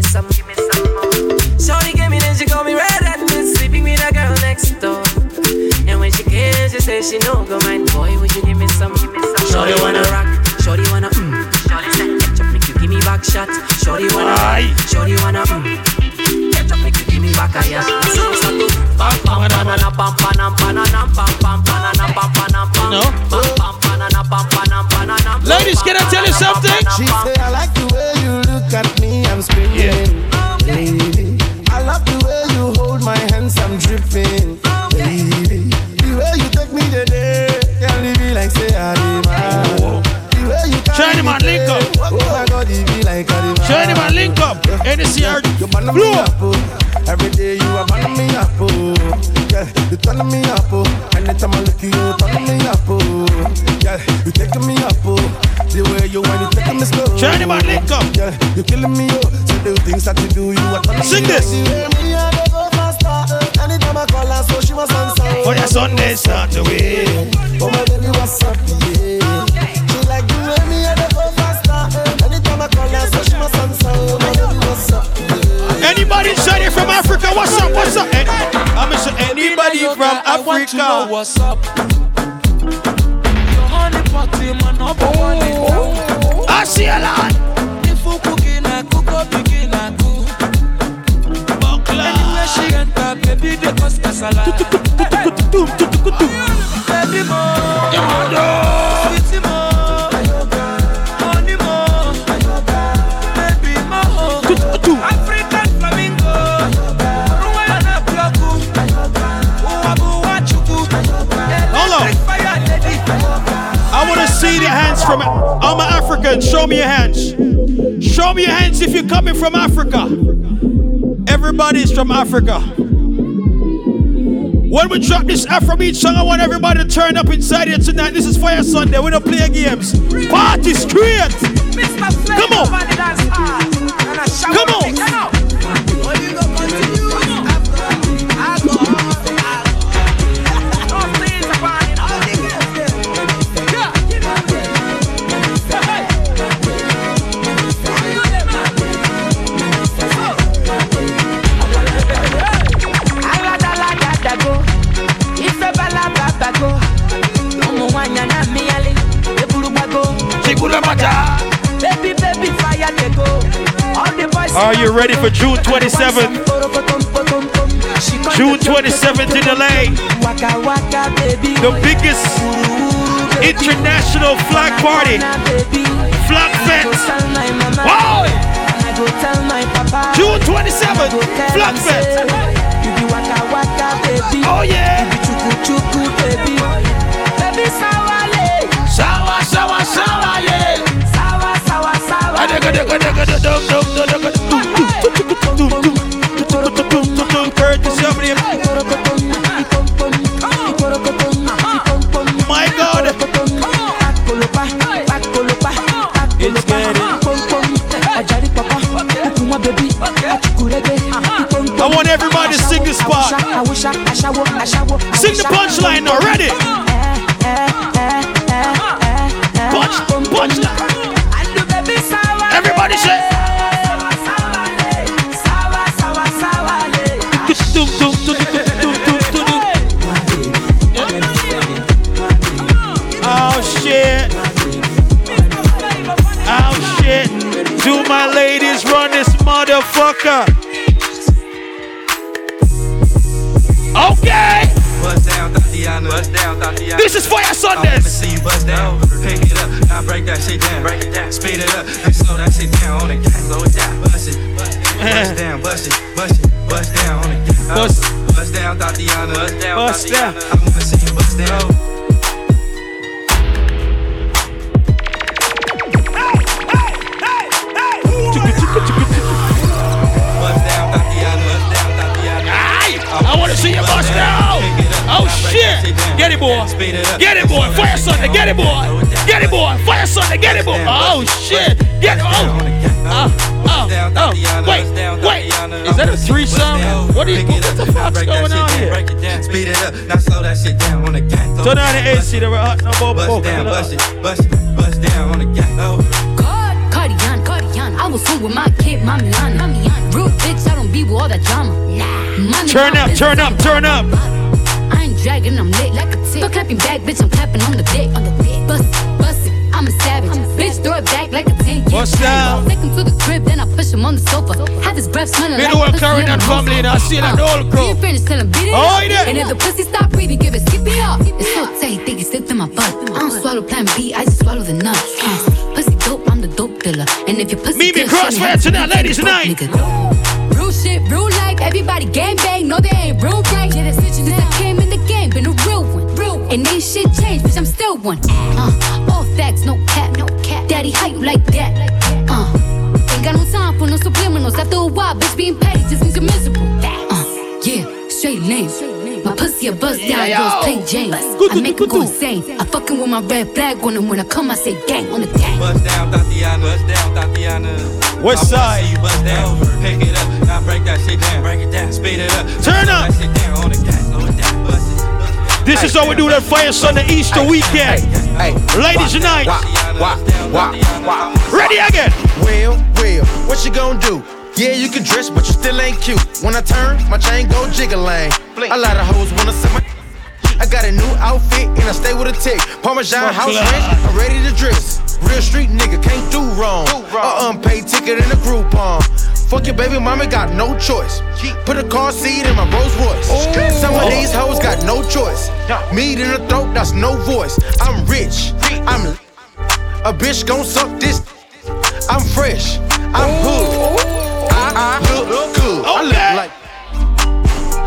[SPEAKER 2] Africa? what's up.
[SPEAKER 16] Your honey party, man, number one in town.
[SPEAKER 2] I see a lot.
[SPEAKER 16] If you cooking, I cook up, begin, I cook. Anywhere she enter, baby, they cause casala.
[SPEAKER 2] From Africa. Everybody's from Africa. When we drop this Afrobeat song, I want everybody to turn up inside here tonight. This is Fayah Sunday. We don't play games. Party straight. Come on. Come on. You ready for June 27th? June 27th in LA. The biggest international flag party. Flag fest. Wow! June 27th, Flag Fest. Oh yeah. Sawa, sawa, sawa, yeah.
[SPEAKER 11] My God. I
[SPEAKER 2] want everybody to sing this part. Sing the punchline already. Punch, punchline. Oh shit. Oh shit. Do my ladies run this motherfucker? This is Fayah Sundays.
[SPEAKER 16] I wanna see you bust down. Pick it up. Now break that shit down. Break it down. Speed it up. And slow that shit down on the gas. Slow it down. Bust it. Bust it. Bust down. Bust it. Bust it. Bust down on the gas.
[SPEAKER 2] Bust.
[SPEAKER 16] Bust down, Thotiana. Bust down,
[SPEAKER 2] Bust down.
[SPEAKER 16] I wanna see you bust down.
[SPEAKER 2] I want to see you bust down. Shit. Get it, boy. Get it, boy. Fayah Sunday. Get it, boy. Get it, boy. Fayah Sunday. Get it, boy. Oh shit. Get it. Oh. Oh. Oh. Oh. Wait. Wait. Is that a threesome? What, are you, what the fuck's going on here?
[SPEAKER 16] Break down. Speed it up. Now slow that shit down on the gas.
[SPEAKER 2] Turn on the AC. The no more.
[SPEAKER 16] Bust down. Bust it. Bust it. Bust down on the gas. Oh.
[SPEAKER 17] Cardian, Cardian. I was home with my kid, Mamiana. Mamiana. Real bitch, I don't be with all that drama. Nah.
[SPEAKER 2] Turn up. Turn up. Turn up.
[SPEAKER 17] I ain't I'm lit like a tick. But clapping back, bitch, I'm clapping on the dick. On the dick. Bust it, bust it, I'm a savage. bitch, throw it back like a 10
[SPEAKER 2] Bust down.
[SPEAKER 17] Take him to the crib, then I push him on the sofa. Have his breath smelling
[SPEAKER 2] Me
[SPEAKER 17] like
[SPEAKER 2] the whole
[SPEAKER 17] pussy
[SPEAKER 2] Clarion
[SPEAKER 17] in a
[SPEAKER 2] family, and I see that uh-huh. the whole crew.
[SPEAKER 17] You finished, tell him beat it
[SPEAKER 2] Oh,
[SPEAKER 17] up.
[SPEAKER 2] yeah.
[SPEAKER 17] And if the pussy stop breathing, give it skip it up. It's so tight, think it slipped in my butt. I don't swallow plan B, I just swallow the nut. Uh, pussy dope, I'm the dope dealer. And if your pussy
[SPEAKER 2] Meet me
[SPEAKER 17] good, Krossfayah
[SPEAKER 2] tonight,
[SPEAKER 17] have to be
[SPEAKER 2] ladies tonight.
[SPEAKER 17] nigga. Real shit, real life, everybody gang bang. No, they ain't real right. Yeah, that's bitches And ain't shit changed, bitch, I'm still one. Uh, all facts, no cap, no cap. Daddy, how you like that? Uh, ain't got no time for no subliminals. After a while, bitch, being petty just means you're miserable. Uh, yeah, straight lane. My pussy a buzz down,
[SPEAKER 2] Yeah,
[SPEAKER 17] girls
[SPEAKER 2] yo.
[SPEAKER 17] play James. I make them go insane. I fucking with my red flag on them when I come, I say gang on the gang.
[SPEAKER 16] Bust down, Thotiana. Bust down, Thotiana.
[SPEAKER 2] West
[SPEAKER 16] I wanna
[SPEAKER 2] side.
[SPEAKER 16] you bust down. Pick it up. Now break that shit down. Break it down. Speed it up.
[SPEAKER 2] Turn
[SPEAKER 16] Slow
[SPEAKER 2] up. This is how we do that Fayah Sunday Easter weekend. Hey, ladies unite. Ready again.
[SPEAKER 18] Well, well, what you gonna do? Yeah, you can dress, but you still ain't cute. When I turn, my chain go jiggling. A lot of hoes wanna see my. I got a new outfit and I stay with a tick. Parmesan house rent, I'm ready to dress. Real street nigga can't do wrong. A unpaid ticket in a Groupon. Fuck your baby mama, got no choice. Put a car seat in my Rolls Royce. Some of these hoes got no choice. Meat in the throat, that's no voice. I'm rich, I'm a bitch gon' suck this. I'm fresh, I'm hood. I, I look good. I look
[SPEAKER 2] Okay.
[SPEAKER 18] like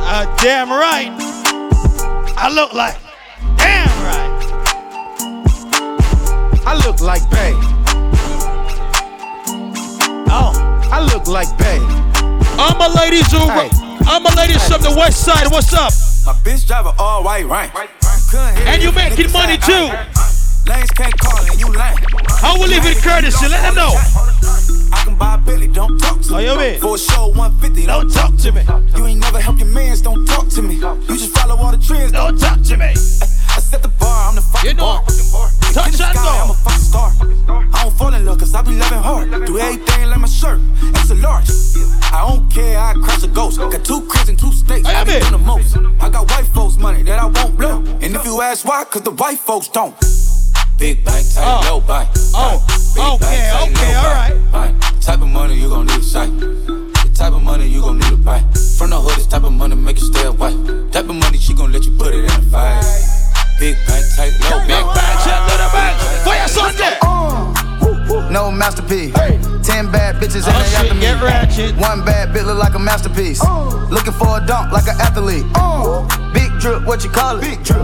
[SPEAKER 2] Uh, damn right. I look like. Damn right.
[SPEAKER 18] I look like Bay.
[SPEAKER 2] Oh.
[SPEAKER 18] I look like Bay.
[SPEAKER 2] All my ladies who. All my ladies from the west side, what's up?
[SPEAKER 19] My bitch drive a all white rank.
[SPEAKER 2] And you making money too.
[SPEAKER 19] Lanes can't call and you lame.
[SPEAKER 2] How we live in courtesy? Let them know.
[SPEAKER 19] I can buy Billy, don't talk to
[SPEAKER 2] Oh,
[SPEAKER 19] me.
[SPEAKER 2] you mean?
[SPEAKER 19] For a show 150, don't,
[SPEAKER 2] talk to me.
[SPEAKER 19] You ain't never help your mans, don't talk to me. You just follow all the trends,
[SPEAKER 2] don't talk to me.
[SPEAKER 19] I set the bar, I'm the fucking
[SPEAKER 2] You know,
[SPEAKER 19] bar.
[SPEAKER 2] touch
[SPEAKER 19] the sky,
[SPEAKER 2] go.
[SPEAKER 19] I'm a fucking star. I don't fall in love cause I be loving hard. Do everything like my shirt, it's a large. I don't care, I crash a ghost. Got two cribs and two states, I be doing the most. I got white folks' money that I won't blow. And if you ask why, cause the white folks don't. Big bank, tight, uh. low bank.
[SPEAKER 2] Oh, okay, okay, alright.
[SPEAKER 19] Right. Type of money you gon' need a sight. The type of money you gon' need to buy. From the hood, this type of money make you stay away. Type of money she gon' let you put it in a fight. Big bank, tight, low
[SPEAKER 2] Big bank, check to the bank. Fayah Sunday.
[SPEAKER 20] No masterpiece. Ten bad bitches
[SPEAKER 2] Oh,
[SPEAKER 20] and they after me.
[SPEAKER 2] get ratchet.
[SPEAKER 20] One bad bit look like a masterpiece. Oh. Looking for a dunk like an athlete. Oh. Big drip, what you call it? Big drip.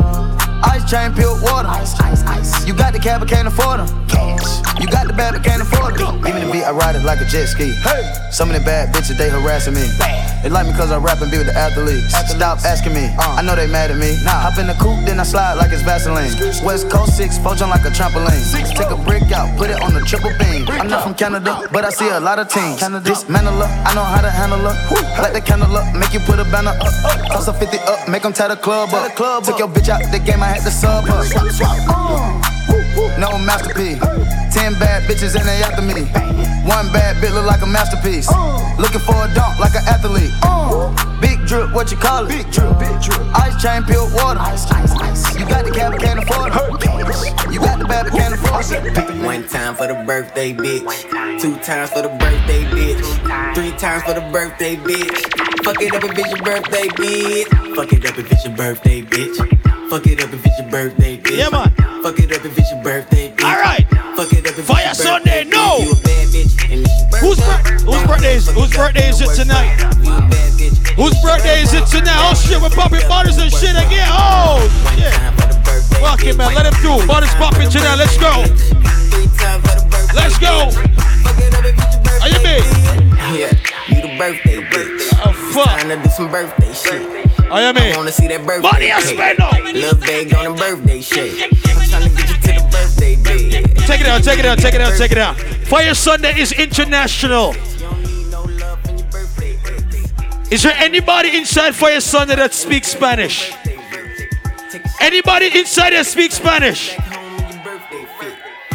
[SPEAKER 20] Ice chain, pure water. Ice, ice, ice. You got the cab, but can't afford them. Cash. You got the bad, but can't afford them. Me the beat, I ride it like a jet ski. Hey. Some of the bad bitches, they harassing me. Bad. They like me cause I rap and be with the athletes. athletes. Stop asking me, uh. I know they mad at me. Nah. Hop in the coupe, then I slide like it's Vaseline. West Coast 6, poach on like a trampoline. Six, Take a brick out, put it on the triple beam. I'm not from Canada, uh. but I see a lot of teams. Canada. Dismantle her, I know how to handle her. Light the candle up, make you put a banner up. Uh, uh, Toss a 50 up, make them tie the club up. Took your bitch out the game, I had to sub her. No masterpiece. Ten bad bitches and they after me. One bad bitch look like a masterpiece. Looking for a dunk like an athlete. Big drip, what you call it? Big drip, big drip. Ice chain, pure water. Ice, ice, ice. You got the cab, can't afford it. You got the bad, but can't afford it.
[SPEAKER 21] One time for the birthday, bitch. Two times for the birthday, bitch. Three times for the birthday, bitch. Fuck it up if it's your birthday, bitch. Fuck it up if it's your birthday, bitch. Fuck it up if it's your birthday, bitch.
[SPEAKER 2] Yeah, man.
[SPEAKER 21] Fuck it up if it's your birthday, bitch.
[SPEAKER 2] Alright.
[SPEAKER 21] Fuck it up if
[SPEAKER 2] Fire
[SPEAKER 21] it's your
[SPEAKER 2] Sunday,
[SPEAKER 21] birthday,
[SPEAKER 2] no.
[SPEAKER 21] You a bad bitch. And it's your
[SPEAKER 2] Whose, bir- whose birthday is whose birthday is it tonight? Whose birthday is it tonight? Oh shit, we're popping bottles and shit again. Oh shit. Fuck it, man. Let him do. Bottles popping tonight. Let's go. Let's go. Are you me?
[SPEAKER 21] Yeah, you the birthday bitch.
[SPEAKER 2] Oh fuck.
[SPEAKER 21] Time to do some birthday shit.
[SPEAKER 2] Oh, I am
[SPEAKER 21] I wanna see that birthday
[SPEAKER 2] Money I spend on.
[SPEAKER 21] Little bag on the birthday shit. I'm trying to get you to the birthday bed.
[SPEAKER 2] Check it out, check it out, check it out, check it out. Fayah Sunday is international. Is there anybody inside Fayah Sunday that speaks Spanish? Anybody inside that speaks Spanish?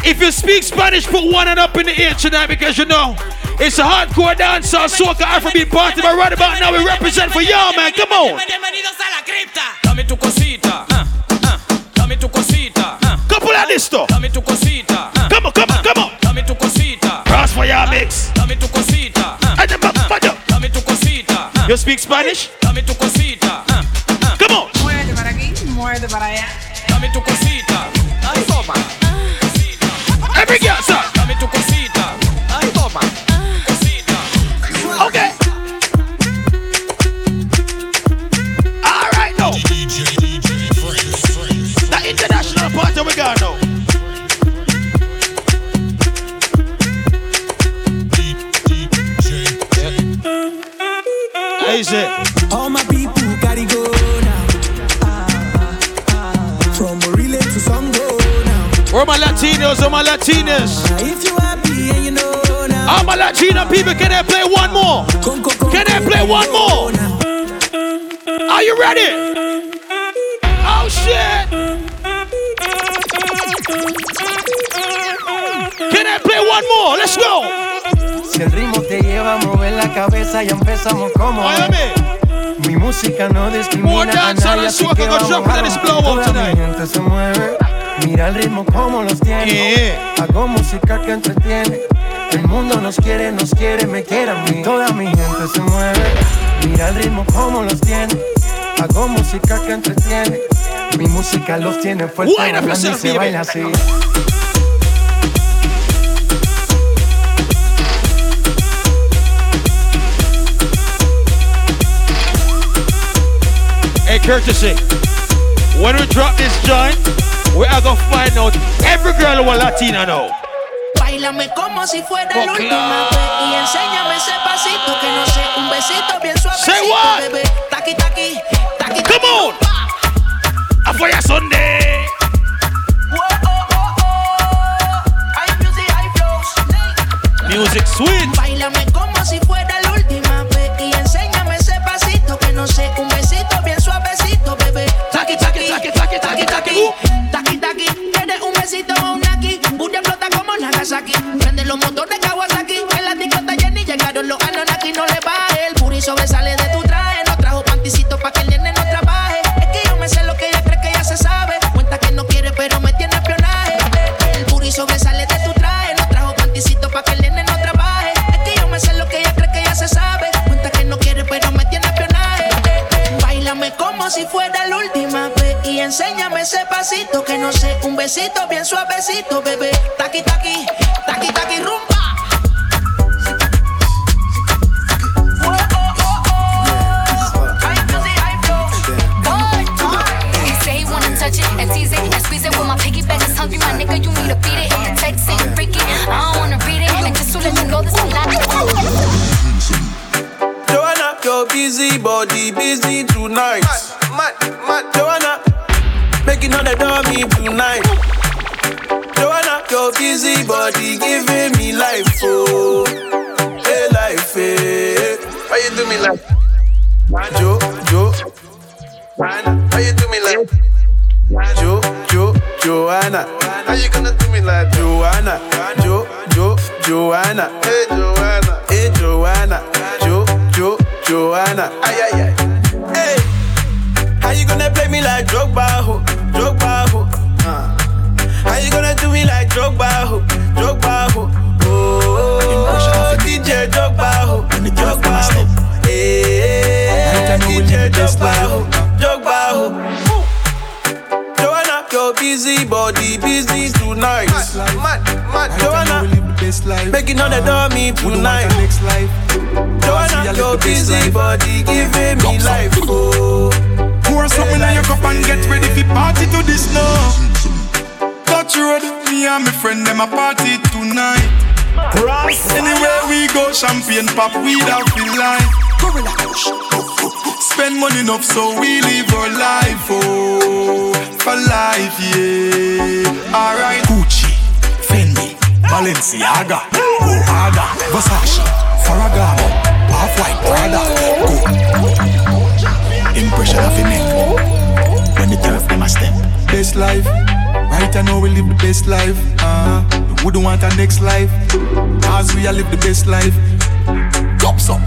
[SPEAKER 2] If you speak Spanish, put one hand up in the air tonight because you know it's a hardcore dancehall soca Afrobeat party. But right about now, we represent for y'all, man. Come on.
[SPEAKER 22] Dame tu cosita. Uh, uh. Dame tu cosita.
[SPEAKER 2] Couple of this stuff.
[SPEAKER 22] Dame tu cosita. ah,
[SPEAKER 2] Come on, come on, come on.
[SPEAKER 22] Dame tu cosita.
[SPEAKER 2] Cross for y'all mix.
[SPEAKER 22] Dame tu cosita. ah,
[SPEAKER 2] And the back, back up.
[SPEAKER 22] Dame tu cosita.
[SPEAKER 2] You speak Spanish?
[SPEAKER 22] Dame tu cosita.
[SPEAKER 2] Come on.
[SPEAKER 23] Muerde para aquí, muerde para allá.
[SPEAKER 22] Dame tu cosita. Ay, toma.
[SPEAKER 2] Every girl, sir. Is it?
[SPEAKER 24] All my people gotta go now. From Morile to Songo now.
[SPEAKER 2] Where my Latinos? Where my Latinas?
[SPEAKER 24] If you happy and you know now.
[SPEAKER 2] All my Latino people, can I play one more? Can I play one more? Are you ready? Oh shit! One more? Let's go!
[SPEAKER 25] Si el ritmo te lleva a mover la cabeza, ya empezamos como Mi música no discrimina a nadie, así que vamos a mi gente se mueve. Mira el ritmo como los tiene. Hago música que entretiene. El mundo nos quiere, nos quiere, me quiere a mí. Toda mi gente se mueve. Mira el ritmo como los tiene. Hago música que entretiene. Mi música los tiene fuerte,
[SPEAKER 2] Buena
[SPEAKER 25] y se baila así.
[SPEAKER 2] Courtesy. When we drop this joint, we are gonna find out every girl who a Latina know.
[SPEAKER 26] Bailame como si fuera la última vez y enséñame ese pasito que no sé, un besito bien suavecito,
[SPEAKER 2] Say what?
[SPEAKER 26] bebé. Taqui taqui, taqui
[SPEAKER 2] Come on. Fayah Sunday.
[SPEAKER 26] Besito bien suavecito, bebé, taqui taqui,
[SPEAKER 25] your busy body giving me life. Oh,
[SPEAKER 27] Pour something in your cup and get ready for party to this now. Oh. Touch road, me and my friend them a party tonight. Anywhere we go, champagne pop, we don't feel like. Spend money enough so we live our life, oh, for life, yeah. Alright.
[SPEAKER 19] Gucci, Fendi, Balenciaga, Go Versace, Ferragamo, Off-White Prada, Go. Impression of a neck when the turf them a step.
[SPEAKER 27] Best life, right I know we live the best life. Uh, we wouldn't want our next life, as we a live the best life. Cups up.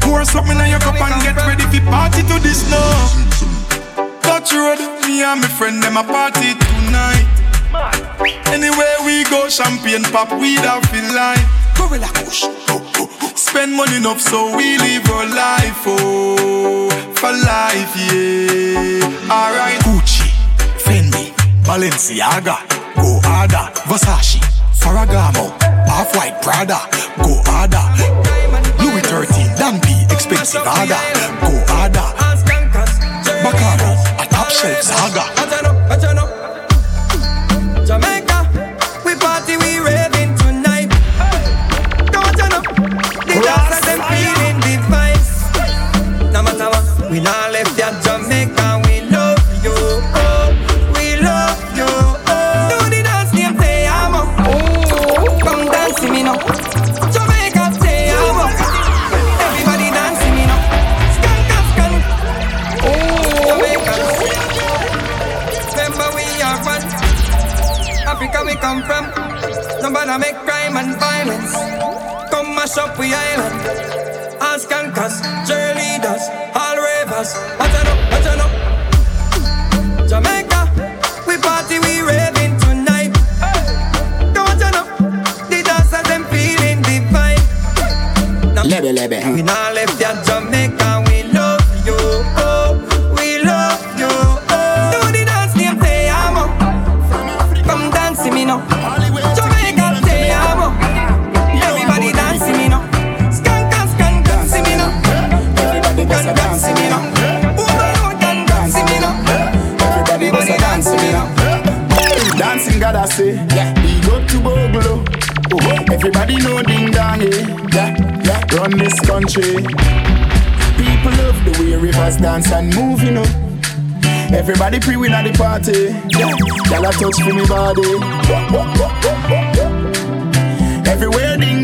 [SPEAKER 27] Pour something in your cup and get ready for party to this now. Touch road, me and my friend them a party tonight. Anywhere we go, champagne pop, we don't feel like.
[SPEAKER 19] Gorilla Kush.
[SPEAKER 27] Spend money enough so we live our life, oh, for life, yeah. Alright.
[SPEAKER 19] Gucci, Fendi, Balenciaga, Go Versace, Ferragamo, Off-White Prada, Go. Louis 13, Dan B, expensive harder, Go Harder. Bacardi, a top shelf saga.
[SPEAKER 25] We not left ya Jamaica. We love you, oh, we love you. Oh. Do the dance name say I'm Oh, come dance with me now. Jamaica say I'm Everybody dance with me now. Skank, skank. Oh, Jamaica. Remember we are one. Africa we come from. Nobody make crime and violence. Come mash up we island. All skankers, all ravers. Watch out, watch out. Jamaica, we party, we raving tonight. Don't you know? The dancers them feeling the vibe.
[SPEAKER 19] Lebe, lebe.
[SPEAKER 25] We not left ya Jamaica,
[SPEAKER 8] People love the way rivers dance and move, you know. Everybody pre win at the party. Y'all touch for me body. Everywhere ding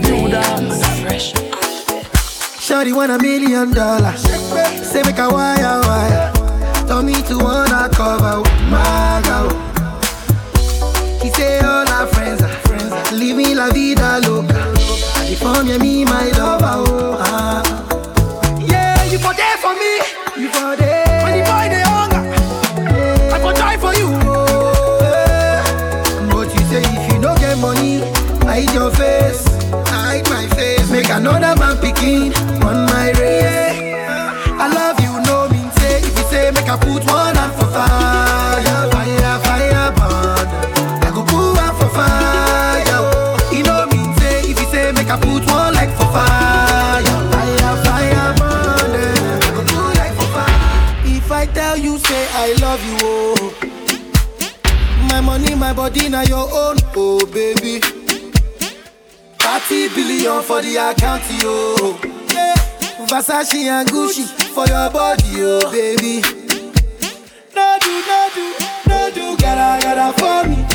[SPEAKER 8] dance.
[SPEAKER 6] Shawty want a million dollars. Say make a wire wire. Tell me to wanna cover my girl. He say all our friends are friends. Living la vida loca. If I'm me, my lover, oh ah. Yeah, you for there for me. You for there. Body, your own, oh baby. 30 billion for the account, yo. Yeah. Versace and Gucci for your body, oh baby. No do, no do, no do, gotta, gotta for me.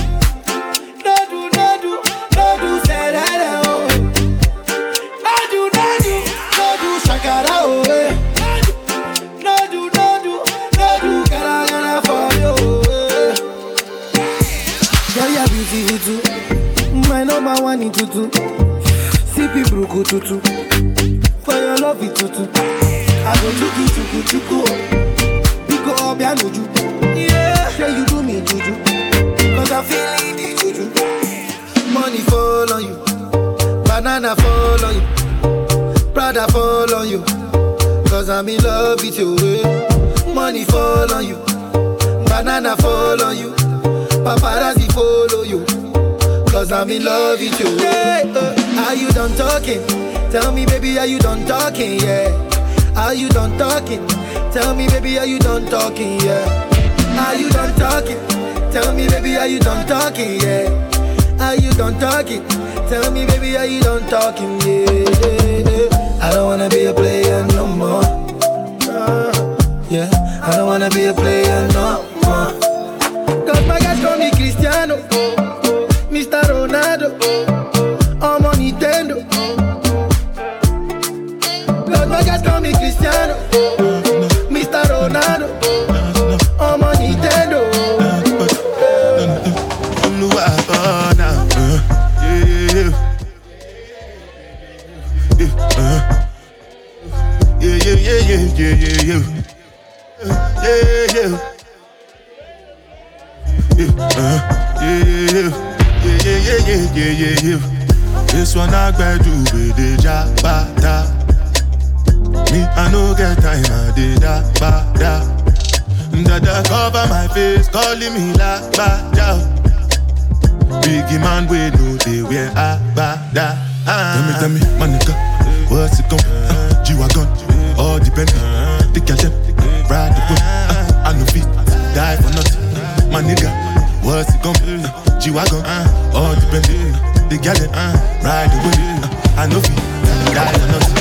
[SPEAKER 6] In tutu. CP Bruku tutu. For your love it tutu. I go chuku chuku chuku. Biko obia nuju. Yeah, say you do me juju. Cause I'm feeling the juju. Money fall on you. Banana fall on you. Prada fall on you. Cause I'm in love with you. eh. Money fall on you. Banana fall on you. Paparazzi follow you. Cause I'm in love with you. Hey, uh, are you done talking? Tell me, baby, are you done talking? Yeah. Are you done talking? Tell me, baby, are you done talking? Yeah. Are you done talking? Tell me, baby, are you done talking? Yeah. Are you done talking? Tell me, baby, are you done talking? Yeah. yeah, yeah. I don't wanna be a player no more. Yeah. I don't wanna be a player no more. Cause my guys call me Cristiano.
[SPEAKER 28] Leonardo. Yeah, yeah. This one I gbadu with the jabata. Me, I no get time, I did da ba da. Dada cover my face, calling me la ba da. Biggie man, we know they wear a ba da. Tell me, tell me, my nigga, what's it gon' uh, G-Wagon, all depend. The girl them, ride the whip. Uh, I no fit, die for nothing. My nigga, what's it gon' be? Uh, G-Wagon, girl uh, ride whip. Uh, I no fit, die for nothing.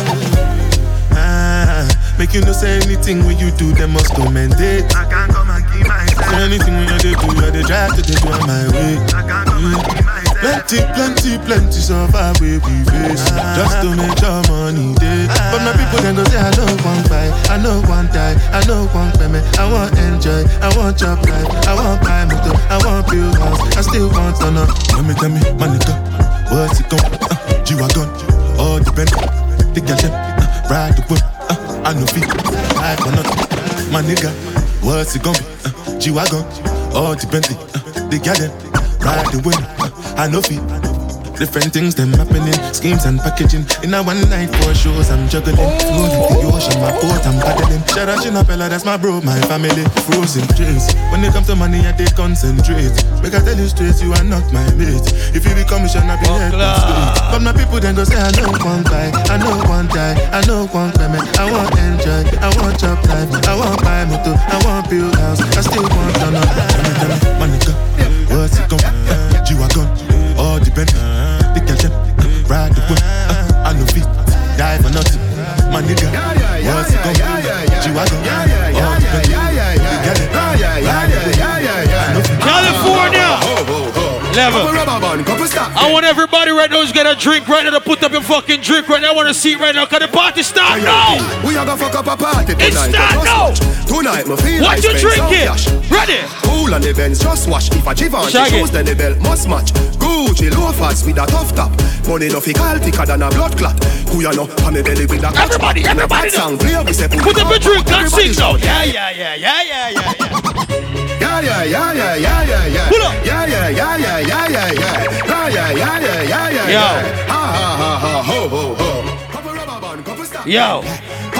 [SPEAKER 28] Ah, make you no say anything when you do, them must commendate. I can't come and keep myself. So anything when you do, I they try to do on my way. I can't come and keep myself. Plenty, plenty, plenty far we face Just to make sure money day But my people then go say I don't want buy I know want die, I know want payment I want enjoy, I want job life I want buy motor, I want build house I still want to know Tell me, tell me, my nigga What's it gon' uh, G-Wagon, all depend The girl them, uh, ride the whip. Uh, I know feet, I for nothing. My nigga, what's it gon' be uh, G-Wagon, all depend uh, The girl ride the whip. Uh, I know feet Different things them happening, schemes and packaging. In a one night four shows, I'm juggling. Flown into the ocean, my boat, I'm paddling. Shout out Shinapella, that's my bro, my family. Frozen dreams. When it comes to money, I take concentrate. Make I tell you straight, you are not my mate. If you be commission, I be head. But my people then go say, I know one guy, I know one die, I know one payment. I want enjoy, I want job life, I want buy motor, I want build house, I still want to know. Tell me, tell me, my nigga, what's it gon' uh, G-Wagon, all be? G-Wagon, all depend. The girl them, ride the whip, I know.
[SPEAKER 2] California. Level. I want everybody right now who's get a drink right now to put up your fucking drink right now. I want to see it right now. Cause the party start now.
[SPEAKER 27] We are gonna fuck up a party tonight.
[SPEAKER 2] It's start now.
[SPEAKER 27] Tonight, me feel
[SPEAKER 2] What
[SPEAKER 27] like
[SPEAKER 2] you drinking?
[SPEAKER 27] cash.
[SPEAKER 2] Ready?
[SPEAKER 27] Cool and the Benz just wash. If a Givenchy
[SPEAKER 2] Shaggy.
[SPEAKER 27] shoes, then the belt must match. Gucci loafers with a tough top. Money no fi call thicker than a blood clot. Who ya know? On me belly with a
[SPEAKER 2] Everybody, everybody
[SPEAKER 27] song play. We say
[SPEAKER 2] Put up a drink and
[SPEAKER 27] Everybody
[SPEAKER 2] sing now.
[SPEAKER 27] shout.
[SPEAKER 2] Yeah, yeah, yeah, yeah, yeah, yeah,
[SPEAKER 27] Yeah, yeah, yeah, yeah, yeah, yeah, yeah.
[SPEAKER 2] Pull up.
[SPEAKER 27] Yeah, yeah, yeah, yeah, yeah, yeah, yeah. Yeah, yeah, yeah, yeah, yeah, yeah,
[SPEAKER 2] Yo.
[SPEAKER 27] yeah. Ha, ha, ha, ha, ho, ho, ho. Couple rubber band, couple stop.
[SPEAKER 2] Yo.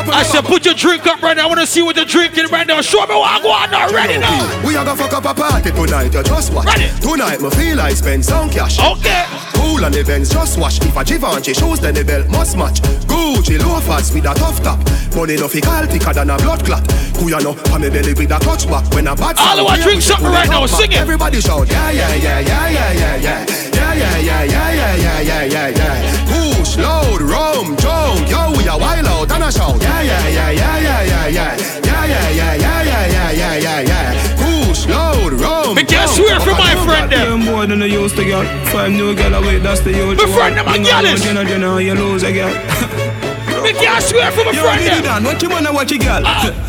[SPEAKER 2] I said, put your drink up right now. I want to see what you're drinking right now. Show me what I go on now. Ready now.
[SPEAKER 29] We are gonna fuck up a party tonight. You just watch.
[SPEAKER 2] Ready.
[SPEAKER 29] Tonight, me feel like spend some cash.
[SPEAKER 2] Okay.
[SPEAKER 29] Cool on the Benz, just watch. If a Givenchy shoes, then the belt must match. Gucci loafers with a tough top. Money no fi call thicker than a blood clot. Who you know? On me belly with a touch back. When a bad
[SPEAKER 2] All I want drink something right now. Sing it.
[SPEAKER 29] Everybody shout, yeah, yeah, yeah, yeah, yeah, yeah, yeah. Yeah, yeah, yeah, yeah, yeah, yeah, yeah, yeah, yeah. Push, load, rum, jump. Yo, we a wild and a shout. Yeah, yeah, yeah, yeah, yeah, yeah, yeah. Yeah, yeah, yeah, yeah, yeah, yeah, yeah, yeah, yeah. Push, load, rum,
[SPEAKER 2] Me can't
[SPEAKER 29] jump.
[SPEAKER 2] swear for my friend there.
[SPEAKER 7] Them boy than they used to get. Five new gal away, that's the old.
[SPEAKER 2] My friend them a gallus.
[SPEAKER 7] Jenna, Jenna, you lose a gal.
[SPEAKER 2] Me can't swear for my
[SPEAKER 7] Yo,
[SPEAKER 2] friend
[SPEAKER 7] get it
[SPEAKER 2] there.
[SPEAKER 7] down. Watch your man and watch your girl.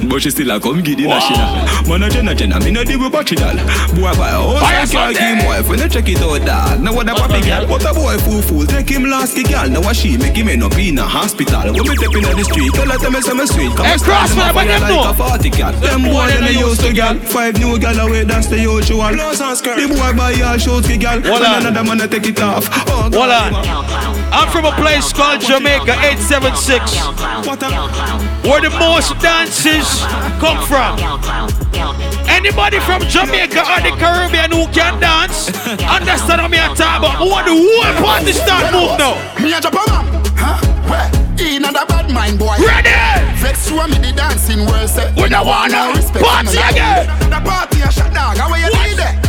[SPEAKER 7] But she still a come get the national. Man a Jenna, Jenna, me no deal with. Boy buy a house
[SPEAKER 2] Fire
[SPEAKER 7] and car, give him wife when they check it out, dog. Now what a papi girl, but a boy fool fool. Take him last the girl. Now what she make him end up in a hospital. When me step in the street, tell her tell me say me sweet. Come
[SPEAKER 2] Hey, cross but them
[SPEAKER 7] like
[SPEAKER 2] know.
[SPEAKER 7] a party cat. Them boy them they used to girl. Five new away, that's the usual. The boy buy all shorts, the girl.
[SPEAKER 2] Hold on.
[SPEAKER 7] another man a take it off. Oh.
[SPEAKER 2] I'm from a place called Jamaica 876,
[SPEAKER 7] What a
[SPEAKER 2] where the most dances come from. Anybody from Jamaica or the Caribbean who can dance, understand what me a talk about. Who want the whole party start move now?
[SPEAKER 8] Me a Japan man, huh? Where? In a bad mind boy.
[SPEAKER 2] Ready?
[SPEAKER 8] Vex you and me the dancing worse.
[SPEAKER 2] We don't want no
[SPEAKER 8] respect.
[SPEAKER 2] party again.
[SPEAKER 8] The party a shut dog. How you need it?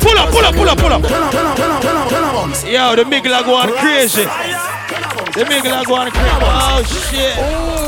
[SPEAKER 2] Pull up, pull up, pull up, pull up. Yo, the Migla go on crazy. The Migla go on crazy. Oh shit.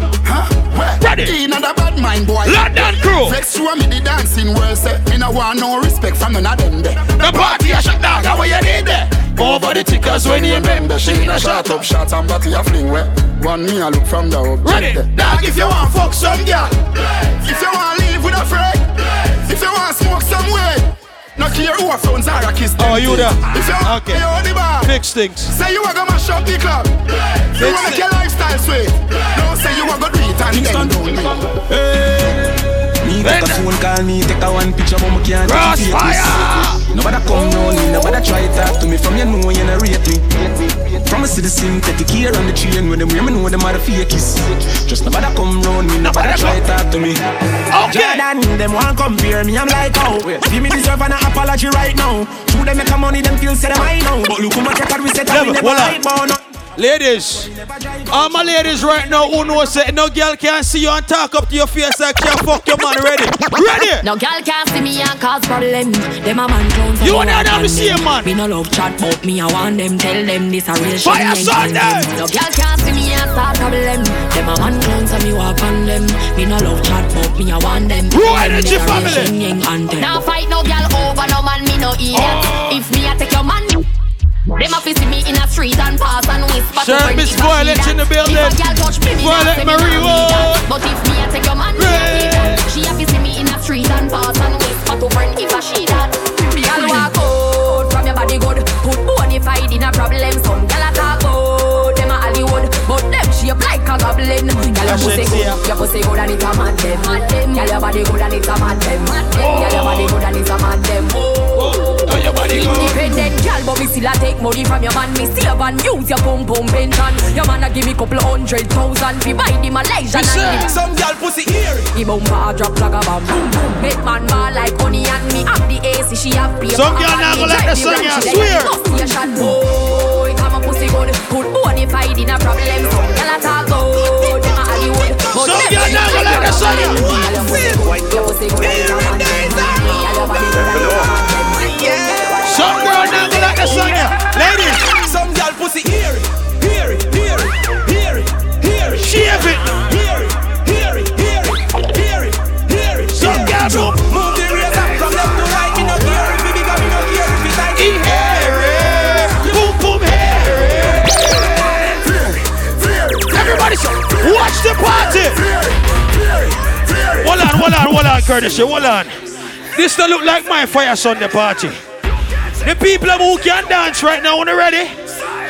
[SPEAKER 2] Ready?
[SPEAKER 8] In a bad mind boy.
[SPEAKER 2] London crew.
[SPEAKER 8] You and me the dancing worse. Me no want no respect from none of them there.
[SPEAKER 2] The party a shut down.
[SPEAKER 8] How you need there? Over the tickers when you remember She in a shot up shot and body a fling where One me a look from the object
[SPEAKER 2] Ready?
[SPEAKER 8] Dog if you want fuck some girl If you want to live with a friend If you want to smoke some way No care who phones are a kiss
[SPEAKER 2] Oh, you there?
[SPEAKER 8] If you
[SPEAKER 2] Okay.
[SPEAKER 8] you on the bar
[SPEAKER 2] Fix things.
[SPEAKER 8] Say you a go mash up the club You
[SPEAKER 2] Fix
[SPEAKER 8] wanna make your lifestyle sweet Don't say you a go do it and then don't do it
[SPEAKER 7] Me take a phone call, me take a one picture, but me can't take it.
[SPEAKER 2] Krossfayah!
[SPEAKER 7] Nobody come round me, nobody try talk to me. From you know you not rate me. From a citizen, take a care on the train When them. Me know them are the fakies Just nobody come round me, nobody try talk to me.
[SPEAKER 2] Okay.
[SPEAKER 7] Jordan, them want compare me, I'm like oh. Give me deserve an apology right now. True them make a money, them feel them I know. But look how much record we set up, we
[SPEAKER 2] Level,
[SPEAKER 7] never
[SPEAKER 2] hold on.
[SPEAKER 7] hype on no.
[SPEAKER 2] Ladies, all my ladies right now who know say no girl can see you and talk up to your face like you fuck your man ready. Ready?
[SPEAKER 30] No girl can't see me and cause problem. Them a man clowns.
[SPEAKER 2] You
[SPEAKER 30] and
[SPEAKER 2] and
[SPEAKER 30] me
[SPEAKER 2] I
[SPEAKER 30] want
[SPEAKER 2] never see
[SPEAKER 30] them.
[SPEAKER 2] a man.
[SPEAKER 30] Me no love chat but me I want them. Tell them this a real shit.
[SPEAKER 2] Fire
[SPEAKER 30] me
[SPEAKER 2] Sunday.
[SPEAKER 30] No girl can't see me and start problem. Them a man clowns and me walk on them. Me no love chat but me I want them.
[SPEAKER 2] Raw energy
[SPEAKER 30] this a real
[SPEAKER 2] family.
[SPEAKER 30] shit, me ain't.
[SPEAKER 31] Now fight no girl over no man, me no idiot.
[SPEAKER 2] Oh.
[SPEAKER 31] If me I take your man, them a fi see me in a street and pass and whisper
[SPEAKER 2] Sure,
[SPEAKER 31] to
[SPEAKER 2] Miss
[SPEAKER 31] if I
[SPEAKER 2] Violet in the building.
[SPEAKER 31] If a girl touch me,
[SPEAKER 2] Violet
[SPEAKER 31] nah say me
[SPEAKER 2] Marie,
[SPEAKER 31] nah need that.
[SPEAKER 2] whoa.
[SPEAKER 31] But if me I take your man, a that. She a fi see me in a street and pass and whisper to friend if I she that. Girl walk out from your body good, put bonafide in a problem. Some girl a talk out, them a Hollywood, but them shape like a goblin. Girl your pussy good, your pussy good and it a mad them, mad them. Girl your body good and it a mad them, mad them. Girl your body good and it a mad them.
[SPEAKER 2] Oh, your body good.
[SPEAKER 31] Still a take money from your man. Me save and use your pum pum pension. Your man a give me couple hundred thousand fi buy the Malaysian
[SPEAKER 2] Yes, sir.
[SPEAKER 31] and the
[SPEAKER 7] Some girl pussy eerie
[SPEAKER 31] the bumper a drop like a bomb. Boom boom. Make man ball like honey and me have the AC. She have paper.
[SPEAKER 2] Some girl not gonna like the
[SPEAKER 31] the
[SPEAKER 2] song,
[SPEAKER 31] ranch,
[SPEAKER 2] I
[SPEAKER 31] she
[SPEAKER 2] swear.
[SPEAKER 31] Boy, come on pussy good. In a problem. Some girl a talk good. Them a Hollywood. But
[SPEAKER 2] Some girl not gonna like the song,
[SPEAKER 31] goblin.
[SPEAKER 2] yeah.
[SPEAKER 31] Girl, your pussy good. Your pussy good and it a man some girl don't go like the song here. Ladies,
[SPEAKER 2] some girl pussy hear it, hear it, hear it,
[SPEAKER 7] hear it, hear it. Shave it. Hear it,
[SPEAKER 2] hear it,
[SPEAKER 7] hear it, hear it, hear it.
[SPEAKER 2] Some girl do.
[SPEAKER 7] Move the razor from left to right. Me no hear it, me because me hear it. Me tight.
[SPEAKER 2] He hear it. Boom boom hear it. Everybody, watch the party. Hold on, hold on, hold on, Curtis. Hold on. This don't look like my Fayah Sunday party. The people who can dance right now, when they ready?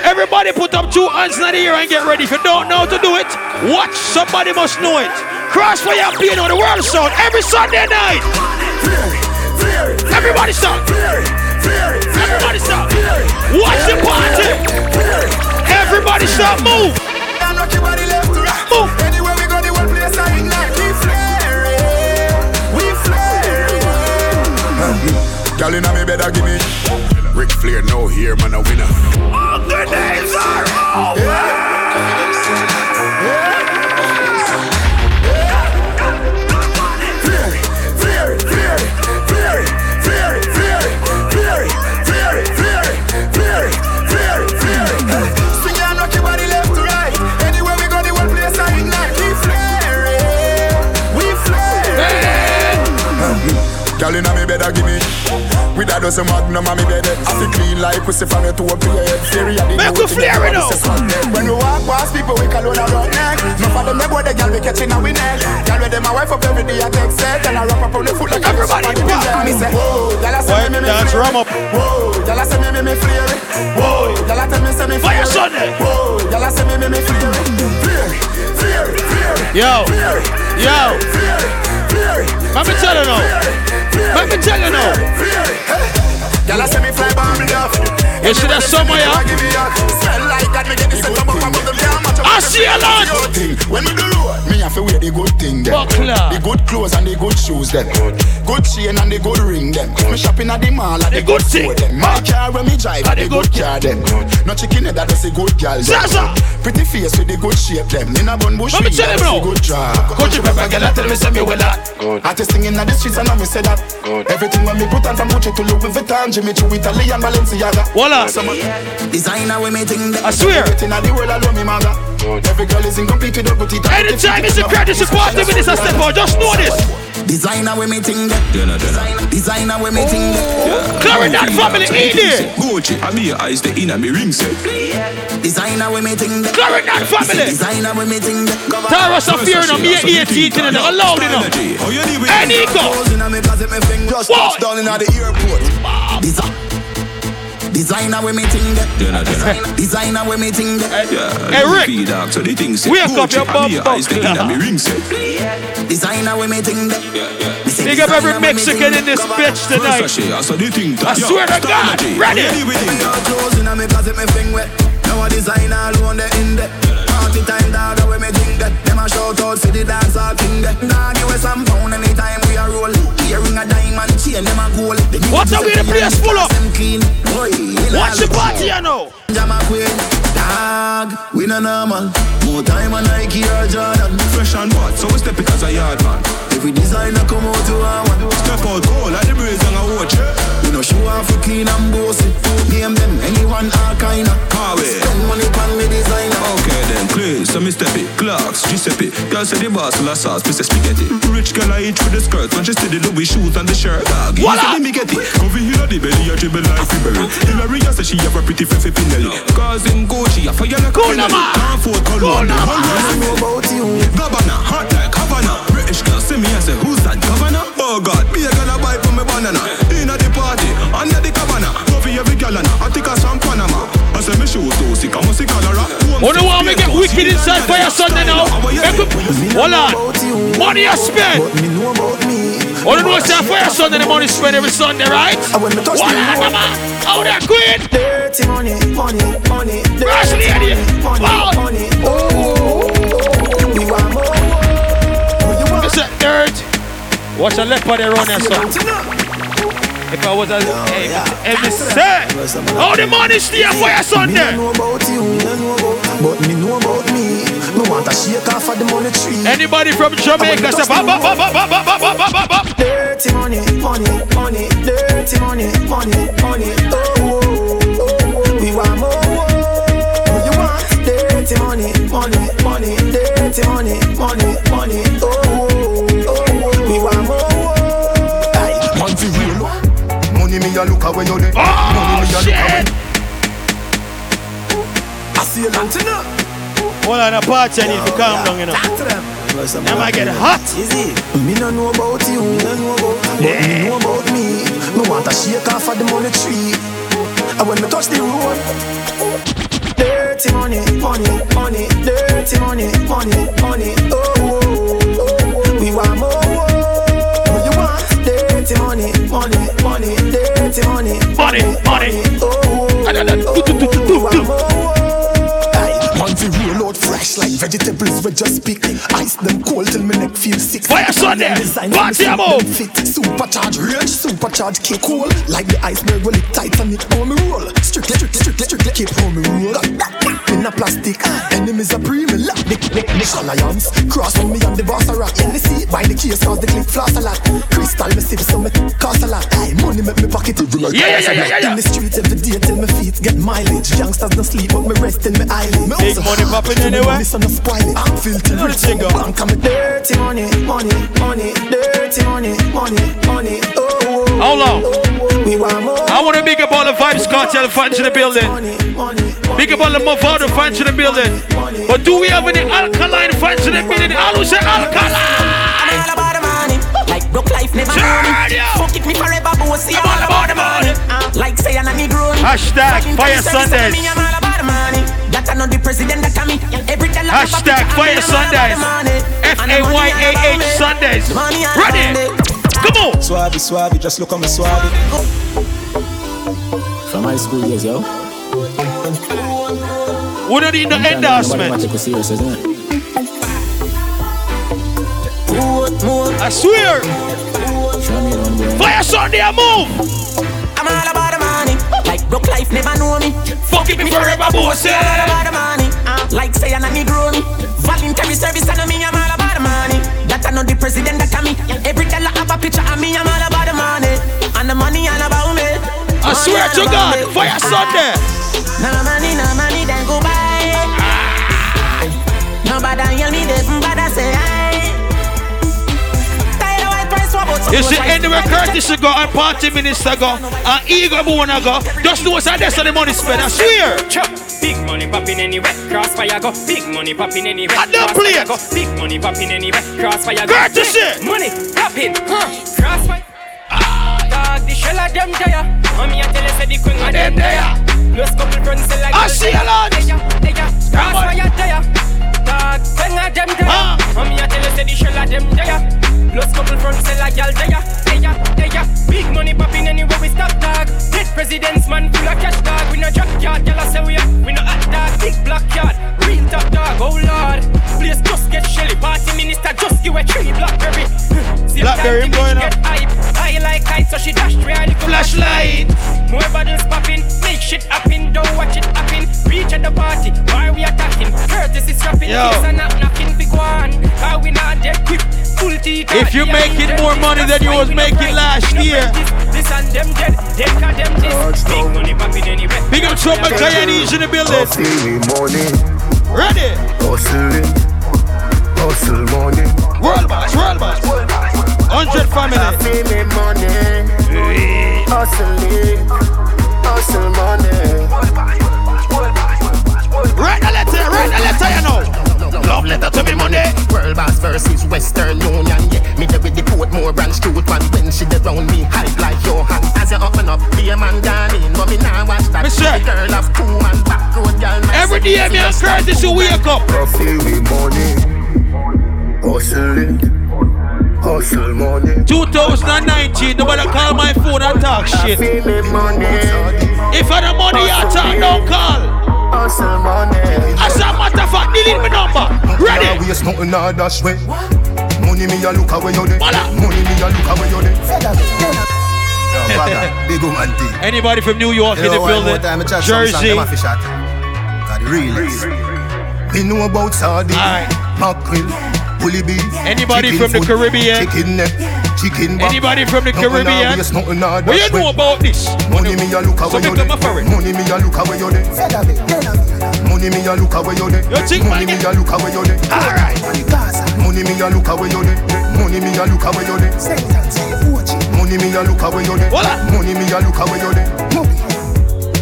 [SPEAKER 2] Everybody put up two hands in the air and get ready. If you don't know how to do it, watch. Somebody must know it. Krossfayah being on the world sound every Sunday night. Everybody stop. Everybody stop. Watch the party. Everybody stop. Move. Move.
[SPEAKER 32] Anywhere we go, the whole place I ignite. We flaring, we flaring. Girl inna me better give me. Ric Flair no here, man a winner.
[SPEAKER 2] All the days are over.
[SPEAKER 32] Yeah. Girl inna me bed a give me With a dozen magnum on me bed. I feel clean like pussy from your toe to your head Fairy a the
[SPEAKER 2] Make we flare it up.
[SPEAKER 32] When we walk past people we call on a rock neck. Enough of them they boy the girl we catching a we neck. Girl with them a wife up every day I take set. And I wrap up on the foot like
[SPEAKER 2] Everybody
[SPEAKER 32] Me say whoa Girl I say me me
[SPEAKER 2] Dance rum up?
[SPEAKER 32] Whoa Girl I say me me me flare. Whoa Girl I tell me say me
[SPEAKER 2] flare. It Sunday.
[SPEAKER 32] Whoa Girl I say me me me flare Flare Flare. Flare
[SPEAKER 2] Yo. Yo Let me tell you now let me tell you now.
[SPEAKER 32] Y'all say me fly bomb enough.
[SPEAKER 2] You that somewhere, yeah?
[SPEAKER 32] Smell like that, me get this
[SPEAKER 2] I see a lot.
[SPEAKER 32] When me do road, me have to wear the good thing them. The good clothes and the good shoes them. Good chain and the good ring them. Me shopping at the mall at the, good thing. Them. My car when me drive, the good car them. No chicken head, that's a good girl. Pretty face with the good shape them. In a bun bush,
[SPEAKER 2] me tell him now.
[SPEAKER 32] Good job.
[SPEAKER 2] Coach pepper, girl, tell me say me well that.
[SPEAKER 32] Artist singing at the streets and I me say that. Everything when me put on from Gucci to Louis Vuitton, Jimmy Choo, Italian, Balenciaga.
[SPEAKER 2] Voila.
[SPEAKER 32] Designer we me think that.
[SPEAKER 2] I swear.
[SPEAKER 32] Everything in the world I love me maga. Every girl is incomplete without put it
[SPEAKER 2] Anytime it's a credit support me this a step out, just know this.
[SPEAKER 32] Designer we me ting that. Designer we me ting that.
[SPEAKER 2] Clarendon family in there.
[SPEAKER 4] Gucci, I be your eyes the inner me ring set.
[SPEAKER 32] Designer we me ting that.
[SPEAKER 2] Clarendon family.
[SPEAKER 32] Designer we me ting that.
[SPEAKER 2] Tara Safir no me 18 in the allowed enough. Hey Nico.
[SPEAKER 32] Just touch down in the airport. Designer we me ting that. Designer we me ting that.
[SPEAKER 2] Hey Rick.
[SPEAKER 4] So the things
[SPEAKER 2] Wake up your bum
[SPEAKER 4] eyes the inner me ring set.
[SPEAKER 32] Designer we me ting that.
[SPEAKER 2] Big up every Mexican in this bitch tonight. I swear to God, ready.
[SPEAKER 32] Clothes in me closet, me fing wet. Now a designer alone the in there. Party time dog, when me think that. Them a shout out for the dance all thing that. Dog, you some pound anytime we a roll. Earring a diamond chain, them a gold.
[SPEAKER 2] What's up with the place full up?
[SPEAKER 32] Them clean. Boy,
[SPEAKER 2] Watch the party, you know.
[SPEAKER 32] Jama queen, dog, we no normal. More time on Nike or Jordan.
[SPEAKER 4] Fresh and what? So we step it as a yard man.
[SPEAKER 32] Every designer come out to our one.
[SPEAKER 4] Step out cold like the breeze and a watch.
[SPEAKER 32] We no show off for clean and bossy. Name them anyone all kinda.
[SPEAKER 4] Harvey.
[SPEAKER 32] Spend money on me designer.
[SPEAKER 4] Okay then, please, so me step it. Clarks, Giuseppe. Girl say the boss la sauce, piece of spaghetti. Rich girl I eat with the skirt, when she see the Louis shoes and the shirt. Dog, you
[SPEAKER 2] Voila.
[SPEAKER 4] see me get it. Over here the belly, I dribble like Fibberry. Hillary say she have a pretty fifi Pinelli. Cause in Gucci, I fire like
[SPEAKER 2] Cool
[SPEAKER 4] a
[SPEAKER 2] now, man.
[SPEAKER 4] Can't afford
[SPEAKER 2] Cool
[SPEAKER 4] cologne.
[SPEAKER 2] now,
[SPEAKER 4] One
[SPEAKER 2] man.
[SPEAKER 4] word,
[SPEAKER 32] know about you.
[SPEAKER 4] Governor, hot like Havana. British girl see me and say, who's that governor? Oh God, be a gonna buy for me banana. Inna the party, under the cabana. Go for every girl and I think I some Panama. I say me shoes too sick, I'm a sick cholera.
[SPEAKER 2] Oh no, want me get wicked inside for your Sunday now. Hold on. Money you spend.
[SPEAKER 32] But me know about me.
[SPEAKER 2] Oh, what's that for your Sunday? The money spent every Sunday, right?
[SPEAKER 32] And when me touch
[SPEAKER 2] What on, mama? How that queen?
[SPEAKER 32] Dirty money, money, money.
[SPEAKER 2] Rush
[SPEAKER 32] money,
[SPEAKER 2] Wow.
[SPEAKER 32] money. Oh, we want more.
[SPEAKER 2] It's a dirt. Watch a leopard there on there, son. If I was a hey, every set, how the money stay for your
[SPEAKER 32] Me
[SPEAKER 2] Sunday?
[SPEAKER 32] don't know about you, me know about but me know about me. Me want a shake off of the money tree.
[SPEAKER 2] Anybody from Jamaica say bop bop bop bop bop bop bop bop bop.
[SPEAKER 32] Dirty money, money, money, dirty money, money, money. Oh, oh, oh, we want more. Oh, you want dirty money, money, money, dirty money, money, money. Oh,
[SPEAKER 27] a look away you dey
[SPEAKER 2] Oh
[SPEAKER 27] Money me a look away
[SPEAKER 2] shit!
[SPEAKER 32] I see a mountain up.
[SPEAKER 2] Hold on, a party I need to calm down, you know.
[SPEAKER 32] Talk to them.
[SPEAKER 2] Them might get hot.
[SPEAKER 32] Easy. Me no know about you, me no know about you, but me know about me. Me want a shake off of the money tree, and when me touch the road, dirty money, money, money, dirty money, money, money. Oh, oh, oh. oh.
[SPEAKER 33] We want more. Money, money. Oh,
[SPEAKER 34] fresh like vegetables we just pick. Ice them cold till me neck feel sick. Design
[SPEAKER 2] party
[SPEAKER 34] for me
[SPEAKER 2] mode.
[SPEAKER 34] fit. Supercharge rage, supercharge kick cool. Like the iceberg when it tight and it on me roll. Strictly, strictly, strictly, strictly keep on me roll. In a plastic, enemies are pre me lock. Nick, nick, nick, alliance. Cross on me and the boss a rock. In the seat, by the case cause the click floss a lot. Crystal me sip so me cost a lot. Aye, money make me pocket it like
[SPEAKER 2] Yeah, yeah, yeah, yeah, yeah.
[SPEAKER 34] In the streets every day till my feet get mileage. Youngsters don't sleep but me rest in my eyelid.
[SPEAKER 2] Big money popping anyway.
[SPEAKER 34] Money so no spoil it. I'm filthy
[SPEAKER 2] know the
[SPEAKER 34] rich
[SPEAKER 2] thing
[SPEAKER 34] from
[SPEAKER 2] go.
[SPEAKER 34] the bank and me
[SPEAKER 33] Dirty money, money, money, dirty money, money, money. Oh,
[SPEAKER 2] How long? Oh, oh.
[SPEAKER 33] we want more.
[SPEAKER 2] I want to big up all the Vybz Kartel fans in the building. Big up all the Mavado fans in the building. But do we have any alkaline fans in the building? I will say alkaline.
[SPEAKER 35] I'm all about the money. Like broke life never know me. Fuck it me forever, bossy. I'm all about the money. Like say I'm a Negro.
[SPEAKER 2] Hashtag
[SPEAKER 35] Fucking
[SPEAKER 2] Fire
[SPEAKER 35] service,
[SPEAKER 2] Sundays.
[SPEAKER 35] Money. That I know the president that come in. Every dollar I
[SPEAKER 2] Hashtag Fire
[SPEAKER 35] I'm all about
[SPEAKER 2] Sundays.
[SPEAKER 35] the money.
[SPEAKER 2] F
[SPEAKER 35] And
[SPEAKER 2] A
[SPEAKER 35] the money
[SPEAKER 2] Y
[SPEAKER 35] all
[SPEAKER 2] A
[SPEAKER 35] about
[SPEAKER 2] H
[SPEAKER 35] me.
[SPEAKER 2] Sundays.
[SPEAKER 35] Money all
[SPEAKER 2] Ready? Come on.
[SPEAKER 19] Suave, suave, just look at me suave. From high school years, yo.
[SPEAKER 2] We don't need no endorsement.
[SPEAKER 19] Take it serious, isn't?
[SPEAKER 2] I swear.
[SPEAKER 19] Show me.
[SPEAKER 2] Fayah Sunday, I move.
[SPEAKER 35] Like broke life never know me.
[SPEAKER 2] Fuck it me forever, bossy.
[SPEAKER 35] I'm all about the money. Uh, like say I'm a Negro. Voluntary service, I know me. I'm all about the money. That I know the president that come in. Every dollar have a picture of me. I'm all about the money. And the money all about me.
[SPEAKER 2] I swear to God, Fayah Sunday.
[SPEAKER 35] No money, no money, then go buy. Nobody hear me, they
[SPEAKER 2] You see, anywhere Curtis go and party minister go and Eagle Moon go, just know what's that's the money spent. I swear.
[SPEAKER 3] Big money popping anywhere, Krossfayah go. Big money popping anywhere,
[SPEAKER 2] I don't play it.
[SPEAKER 3] Big money popping anywhere, Krossfayah go.
[SPEAKER 2] Courtesy.
[SPEAKER 3] Big Money popping? Krossfayah. Dog, the shell of them there. Mommy, I tell you, say the queen of them there. Plus couple friends like
[SPEAKER 2] I see a lot.
[SPEAKER 3] Krossfayah there. Dog, queen of them there. Ah. Mommy, I tell you, say the shell of them there. Plus couple friends say like y'all there. There, there. Big money popping anywhere we stop, dog. Dead presidents, man, full of cash, dog. We no drop yard, y'all say we up. We no hot dog, big black yard. Real top dog, oh lord. Place just get shelly. Party minister just give a three blackberry. See
[SPEAKER 2] Blackberry going
[SPEAKER 3] hype. I like height, so she dash three little
[SPEAKER 2] Flashlight.
[SPEAKER 3] More bottles popping, make shit happen, don't watch it happen. Reach at the party, why we attacking? Curtis is rapping,
[SPEAKER 2] Yo.
[SPEAKER 3] case and not knocking big one. How we not dead quick, full teeth.
[SPEAKER 2] If you making more money than you was making last year.
[SPEAKER 3] This and them dead, dead cause them this. Big money popping anywhere.
[SPEAKER 2] Big up Trump and Guyanese in the building.
[SPEAKER 8] money,
[SPEAKER 2] Ready?
[SPEAKER 8] hustling, hustle money.
[SPEAKER 2] World boss, world boss. 100 family.
[SPEAKER 8] Feel money, hustling, hustle money.
[SPEAKER 2] Write a letter, write a letter, you know.
[SPEAKER 8] Love letter to me money. World boss versus Western Union. Yeah, me there with the Portmore branch truth one. When she there round me, hype like Johan. As you open up, be a man gone in, but me now watch that.
[SPEAKER 2] Mister.
[SPEAKER 8] The girl of two man back road, girl.
[SPEAKER 2] Every day, me and Curtis, you wake up.
[SPEAKER 8] Feel me money, hustling, hustle money.
[SPEAKER 2] 2019, nobody call my phone and talk shit.
[SPEAKER 8] Feel me money,
[SPEAKER 2] If I the money you talk, don't call.
[SPEAKER 8] Hustle money.
[SPEAKER 2] As a matter of fact, delete my number. Ready?
[SPEAKER 8] Can't waste nothing nah dash way. Money me a look away you there. Money me a look away you there. Big woman thing.
[SPEAKER 2] Anybody from New York in the
[SPEAKER 8] Yo, one more
[SPEAKER 2] building?
[SPEAKER 8] time, I chat some song,
[SPEAKER 2] Jersey.
[SPEAKER 8] them a fi shot. Got the realest. Me know about sardine, mackerel, bully beef.
[SPEAKER 2] Anybody
[SPEAKER 8] chicken
[SPEAKER 2] from the Caribbean?
[SPEAKER 8] Chicken eh, neck, chicken back.
[SPEAKER 2] Anybody from the Caribbean?
[SPEAKER 8] waste, nothing nah
[SPEAKER 2] What you know about this?
[SPEAKER 8] Money me a look
[SPEAKER 2] So
[SPEAKER 8] away you
[SPEAKER 2] become a
[SPEAKER 8] there.
[SPEAKER 2] foreign.
[SPEAKER 8] Money me a look away you there. Money me a look away you there. Money me a look away you there.
[SPEAKER 2] Alright.
[SPEAKER 8] Money me a look away you there. Money me a look away you there. Money me a look away you there. Money me a look away you there.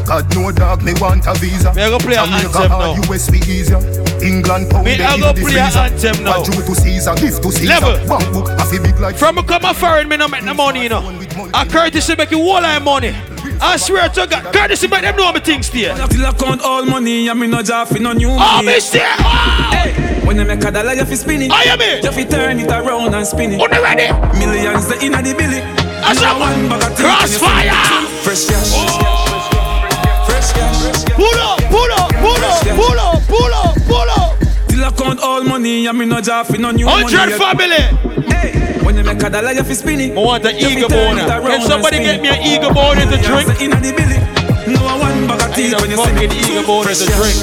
[SPEAKER 8] God no dog, me want a visa.
[SPEAKER 2] Me a go play a anthem now.
[SPEAKER 8] US be easier. England pound
[SPEAKER 2] Me
[SPEAKER 8] they
[SPEAKER 2] a
[SPEAKER 8] in
[SPEAKER 2] go play a anthem now.
[SPEAKER 8] What due to Caesar, gift to Caesar.
[SPEAKER 2] Level.
[SPEAKER 8] Bank book, I feel big like.
[SPEAKER 2] From a come a foreign, me no make no money, you know. A Curtis say make you all our money. I swear to God, courtesy by them know me things there.
[SPEAKER 7] Till I count all money, I mean no job for no new
[SPEAKER 2] oh, money. Oh, me say, oh!
[SPEAKER 7] Hey, when you make a dollar, you fi spin it.
[SPEAKER 2] I am it.
[SPEAKER 7] You fi turn it around and spin it.
[SPEAKER 2] On the ready.
[SPEAKER 7] Millions the inna the billy.
[SPEAKER 2] I saw
[SPEAKER 7] one bag of tea Krossfayah. Fresh cash. Fresh cash.
[SPEAKER 2] Pull up, pull up, pull up, pull up, pull up, pull up.
[SPEAKER 7] Till I count all money, I mean no job for no new money.
[SPEAKER 2] Hundred family.
[SPEAKER 7] Hey, when you make a dollar, you fi spin it.
[SPEAKER 2] I want an
[SPEAKER 7] You fi
[SPEAKER 2] eagle
[SPEAKER 7] turn
[SPEAKER 2] boner. Can somebody get me an eagle boner to drink?
[SPEAKER 7] Millions the inna the billy. No one bag of
[SPEAKER 2] I
[SPEAKER 7] tea
[SPEAKER 2] need
[SPEAKER 7] when you see me.
[SPEAKER 2] fucking eagle boner to drink.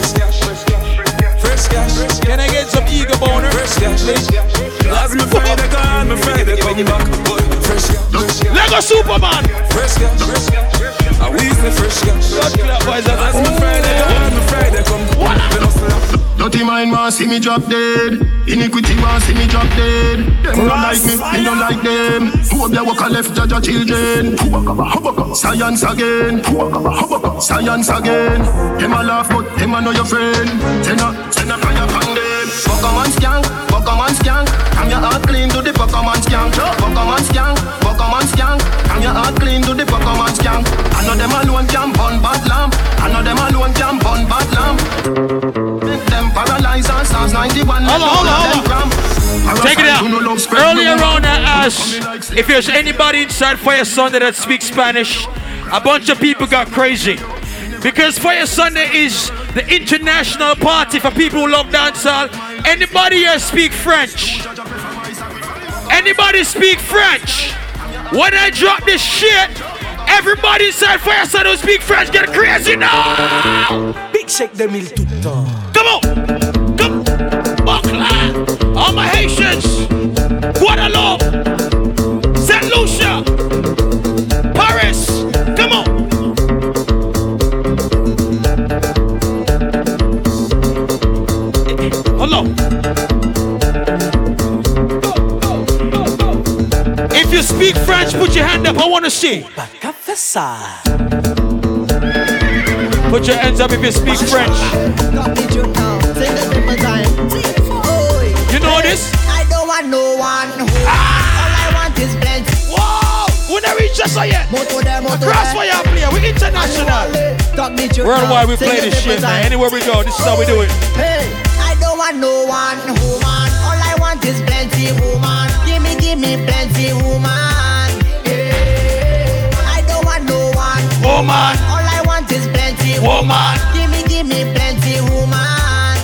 [SPEAKER 7] Fresh cash.
[SPEAKER 2] Can I get some eagle boner?
[SPEAKER 7] Fresh cash. As me Friday gone, me Friday come back. Fresh cash.
[SPEAKER 2] Lego Superman.
[SPEAKER 7] Fresh cash. I we say fresh cash. Me Friday gone, me Friday come. Me no slap.
[SPEAKER 8] Dirty mind want see me drop dead. Iniquity want see me drop dead. Them don't like me, me don't like them. Who be walk a left judge your children? Science again. Science again. Them a laugh but them a know your friend. Send a send a fire from them. Pokemon skank, Pokemon skank. I'm your heart clean to the Pokemon skank. Pokemon skank, Pokemon skank. I'm your heart clean to the I know them alone can burn bad lamp. I know them alone can burn bad lamp. Make them paralyze us as 91
[SPEAKER 2] Hold on, hold on, hold on. Take it out. Earlier on, I asked if there's anybody inside Fayah Sunday that speaks Spanish. A bunch of people got crazy. Because Fayah Sunday is the international party for people who love dancehall. Anybody here speak French? Anybody speak French? When I drop this shit, everybody inside Fire don't speak French get crazy now!
[SPEAKER 36] Big Shake 2000 tout le temps.
[SPEAKER 2] Come on! Come! Buckland! All my Haitians! Guadeloupe! St. Lucia! Paris! Come on! Hello! If you speak French, put your hand up. I want to see. Put your hands up if you speak French. You know this?
[SPEAKER 6] I don't want no one. Ah! All I want is plenty.
[SPEAKER 2] Whoa! We never reach us yet. Across fire player, we international. Worldwide, we play this shit, man. Anywhere we go, this is how we do it.
[SPEAKER 6] Hey, I don't want no one woman. All I want is plenty woman. Give me, give me plenty woman.
[SPEAKER 2] Woman.
[SPEAKER 6] All I want is plenty
[SPEAKER 2] Woman.
[SPEAKER 6] Give me, give me plenty woman.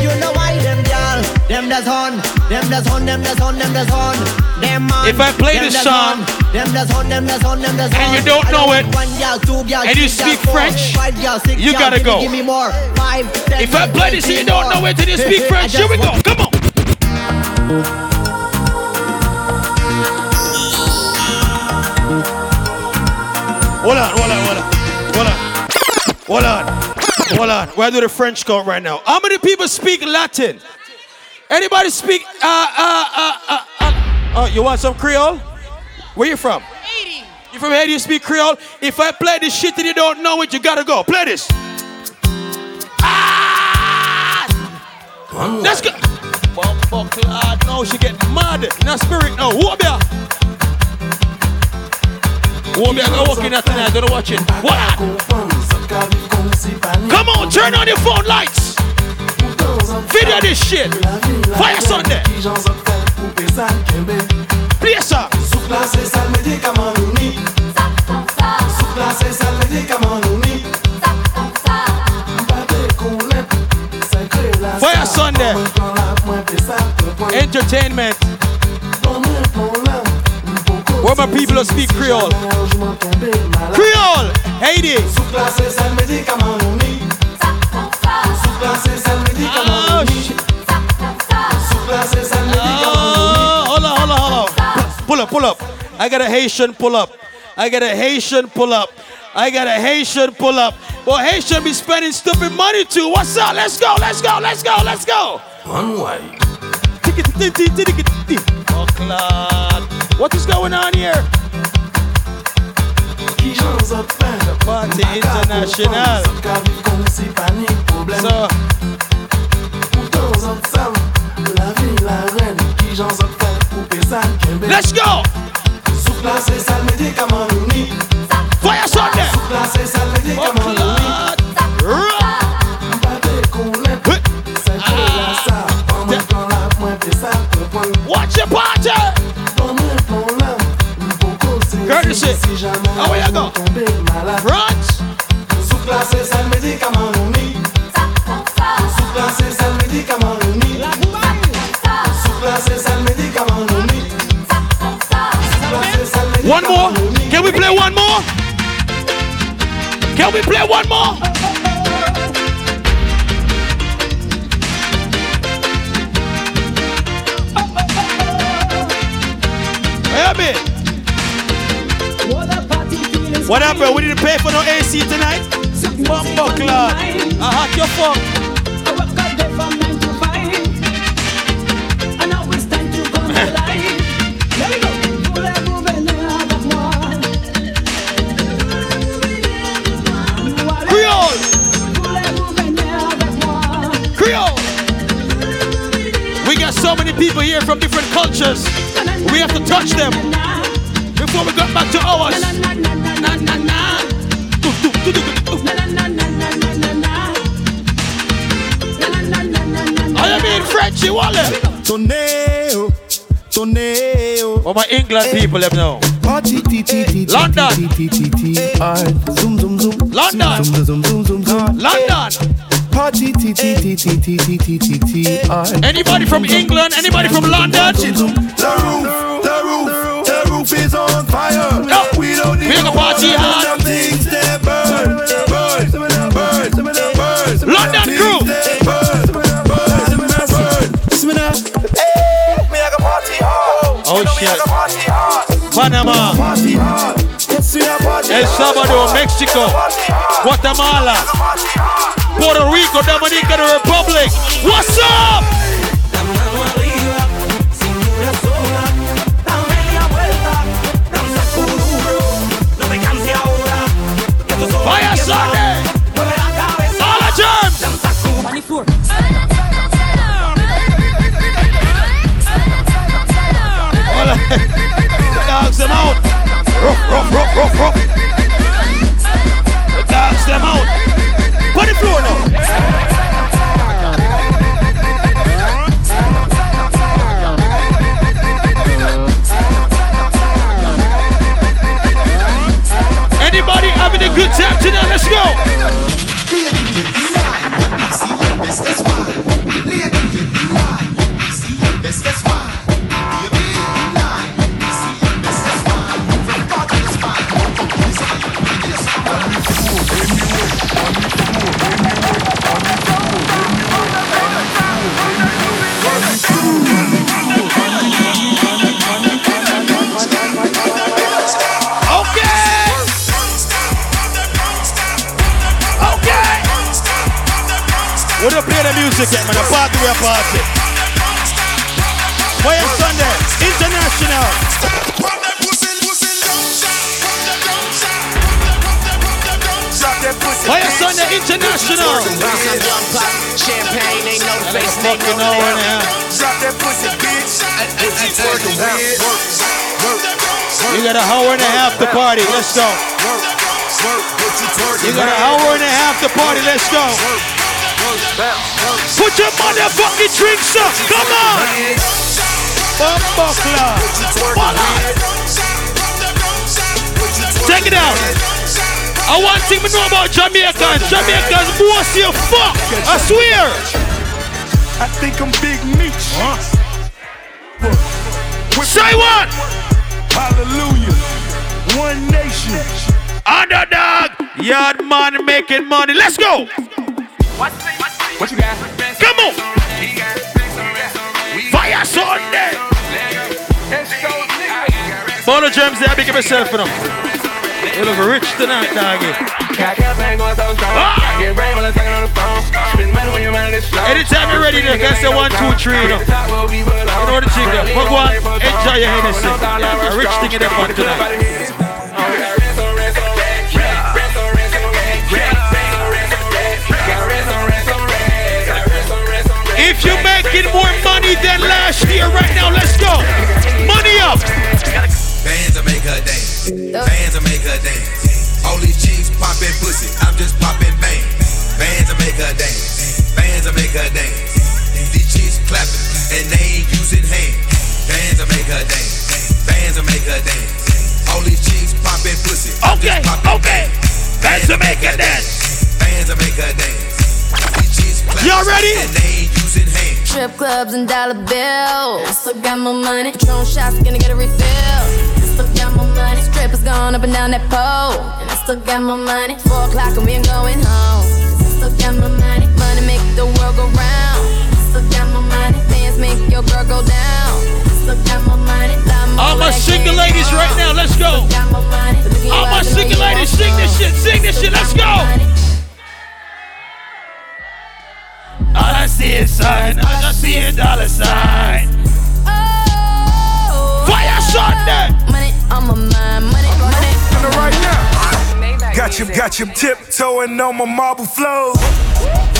[SPEAKER 6] You know why them girl, them does on, them does on, them does on, them does on. Them man,
[SPEAKER 2] If I play this song,
[SPEAKER 6] them does on, them does on, them does
[SPEAKER 2] and you don't know it,
[SPEAKER 6] one girl, two girl,
[SPEAKER 2] and you
[SPEAKER 6] three girl,
[SPEAKER 2] speak French,
[SPEAKER 6] five girl, six
[SPEAKER 2] you gotta
[SPEAKER 6] me-
[SPEAKER 2] go.
[SPEAKER 6] Give me more. Five, ten,
[SPEAKER 2] If I play this and you don't know it and you speak French, here we go. Come on. Hold on, hold on, hold on. Hold on. Hold on. Hold on. Where do the French count right now? How many people speak Latin? Anybody speak uh uh uh uh, uh. Oh, you want some Creole? Where you from? Haiti. You from Haiti? You speak Creole? If I play this shit and you don't know it, you gotta go. Play this. Ah! Let's go. Bumper clad. Now she get mad. In a spirit now. Who be? Who be? Walking tonight. Don't watch it. What? Come on, turn on your phone lights. Video this shit. Fayah Sunday. Play a song. Fayah Sunday. Entertainment. Where my people who speak Creole. Creole. Haiti. Oh, shit. Oh, hold on, hold on, hold on. Pull up, pull up. I got a Haitian pull up. I got a Haitian pull up. I got a Haitian pull up. Well, Haitian be spending stupid money too. What's up? Let's go, let's go, let's go, let's go. One way. Oh. What is going on here? The party international. So, let's go. Fire Sunday. You go? France.
[SPEAKER 6] Sous-classé, c'est le médicament. Sous-classé, c'est le médicament. Sous-classé, c'est le médicament.
[SPEAKER 2] One more. Can we play one more? Can we play one more? Hear me? What happened? We didn't pay for no AC tonight? Bumbo clock. I hack your fuck. Creole! Creole! We got so many people here from different cultures. We have to touch them before we get back to ours na na. I Frenchy wallet.
[SPEAKER 32] Toneo, Toneo.
[SPEAKER 2] All my England people them know. London.
[SPEAKER 6] Zoom zoom zoom.
[SPEAKER 2] London.
[SPEAKER 6] Zoom zoom zoom zoom zoom.
[SPEAKER 2] London. Anybody from England? Anybody from London?
[SPEAKER 6] The roof, the roof, the roof is on fire.
[SPEAKER 2] No.
[SPEAKER 6] We gonna
[SPEAKER 2] party hard. London crew. Oh shit. Panama. El Salvador, Mexico, Guatemala, Puerto Rico, Dominican Republic. What's up? Ruff, ruff, ruff, ruff. The them out. Put the floor now. Anybody having a good time tonight? Let's go. The man. A party, we a party. Fayah Sunday, international. Fayah Sunday, international.
[SPEAKER 21] Champagne ain't no face, you?
[SPEAKER 2] Got a hour and a half to party. Let's go. You got an hour and a half to party. Let's go. Put your motherfucking drinks up. Come on. Bumbo club. Check it out. I want thing we know about Jamaicans. Jamaicans boss you fuck. I swear.
[SPEAKER 6] I think I'm Big Meech.
[SPEAKER 2] Say what?
[SPEAKER 6] Hallelujah. One nation.
[SPEAKER 2] Underdog. Yard man making money. Let's go.
[SPEAKER 6] What you got?
[SPEAKER 2] Come on. Fayah Sunday. Of gems there, big up yourself for them. You look rich tonight, doggy. Ah. Anytime you're ready, you can say one, two, three. You know, you know the there. But go enjoy your Hennessy. A rich thing in the fun tonight. Making more money than last year right now, let's go. Money up.
[SPEAKER 37] Bands will make her dance. Bands will make her dance. All these chicks popping pussy. I'm just popping bang. Bands will make her dance. Bands will make her dance. These chicks clapping and they ain't using hands. Bands will make her dance. Bands will make her dance. All these chicks popping pussy.
[SPEAKER 2] I'm Okay, okay. Bands to make a dance.
[SPEAKER 37] Bands to make a dance.
[SPEAKER 2] Y'all ready?
[SPEAKER 37] And they ain't using.
[SPEAKER 38] Strip clubs and dollar bills. I still got my money. Patron shots, gonna get a refill. I still got my money. Strippers going up and down that pole. And I still got my money. Four o'clock and we ain't going home. Cause I still got my money. Money make the world go round. I still got my money. Dance make your girl go down. I still got my money.
[SPEAKER 2] All my single ladies right now, let's go. All my single ladies, sing this shit, sing this shit, let's go. All I see is sign, all I see is dollar sign. Oh, Fayah Sunday.
[SPEAKER 38] Money on my mind, money, money.
[SPEAKER 39] right now. Got you, got you tiptoeing on my marble floor.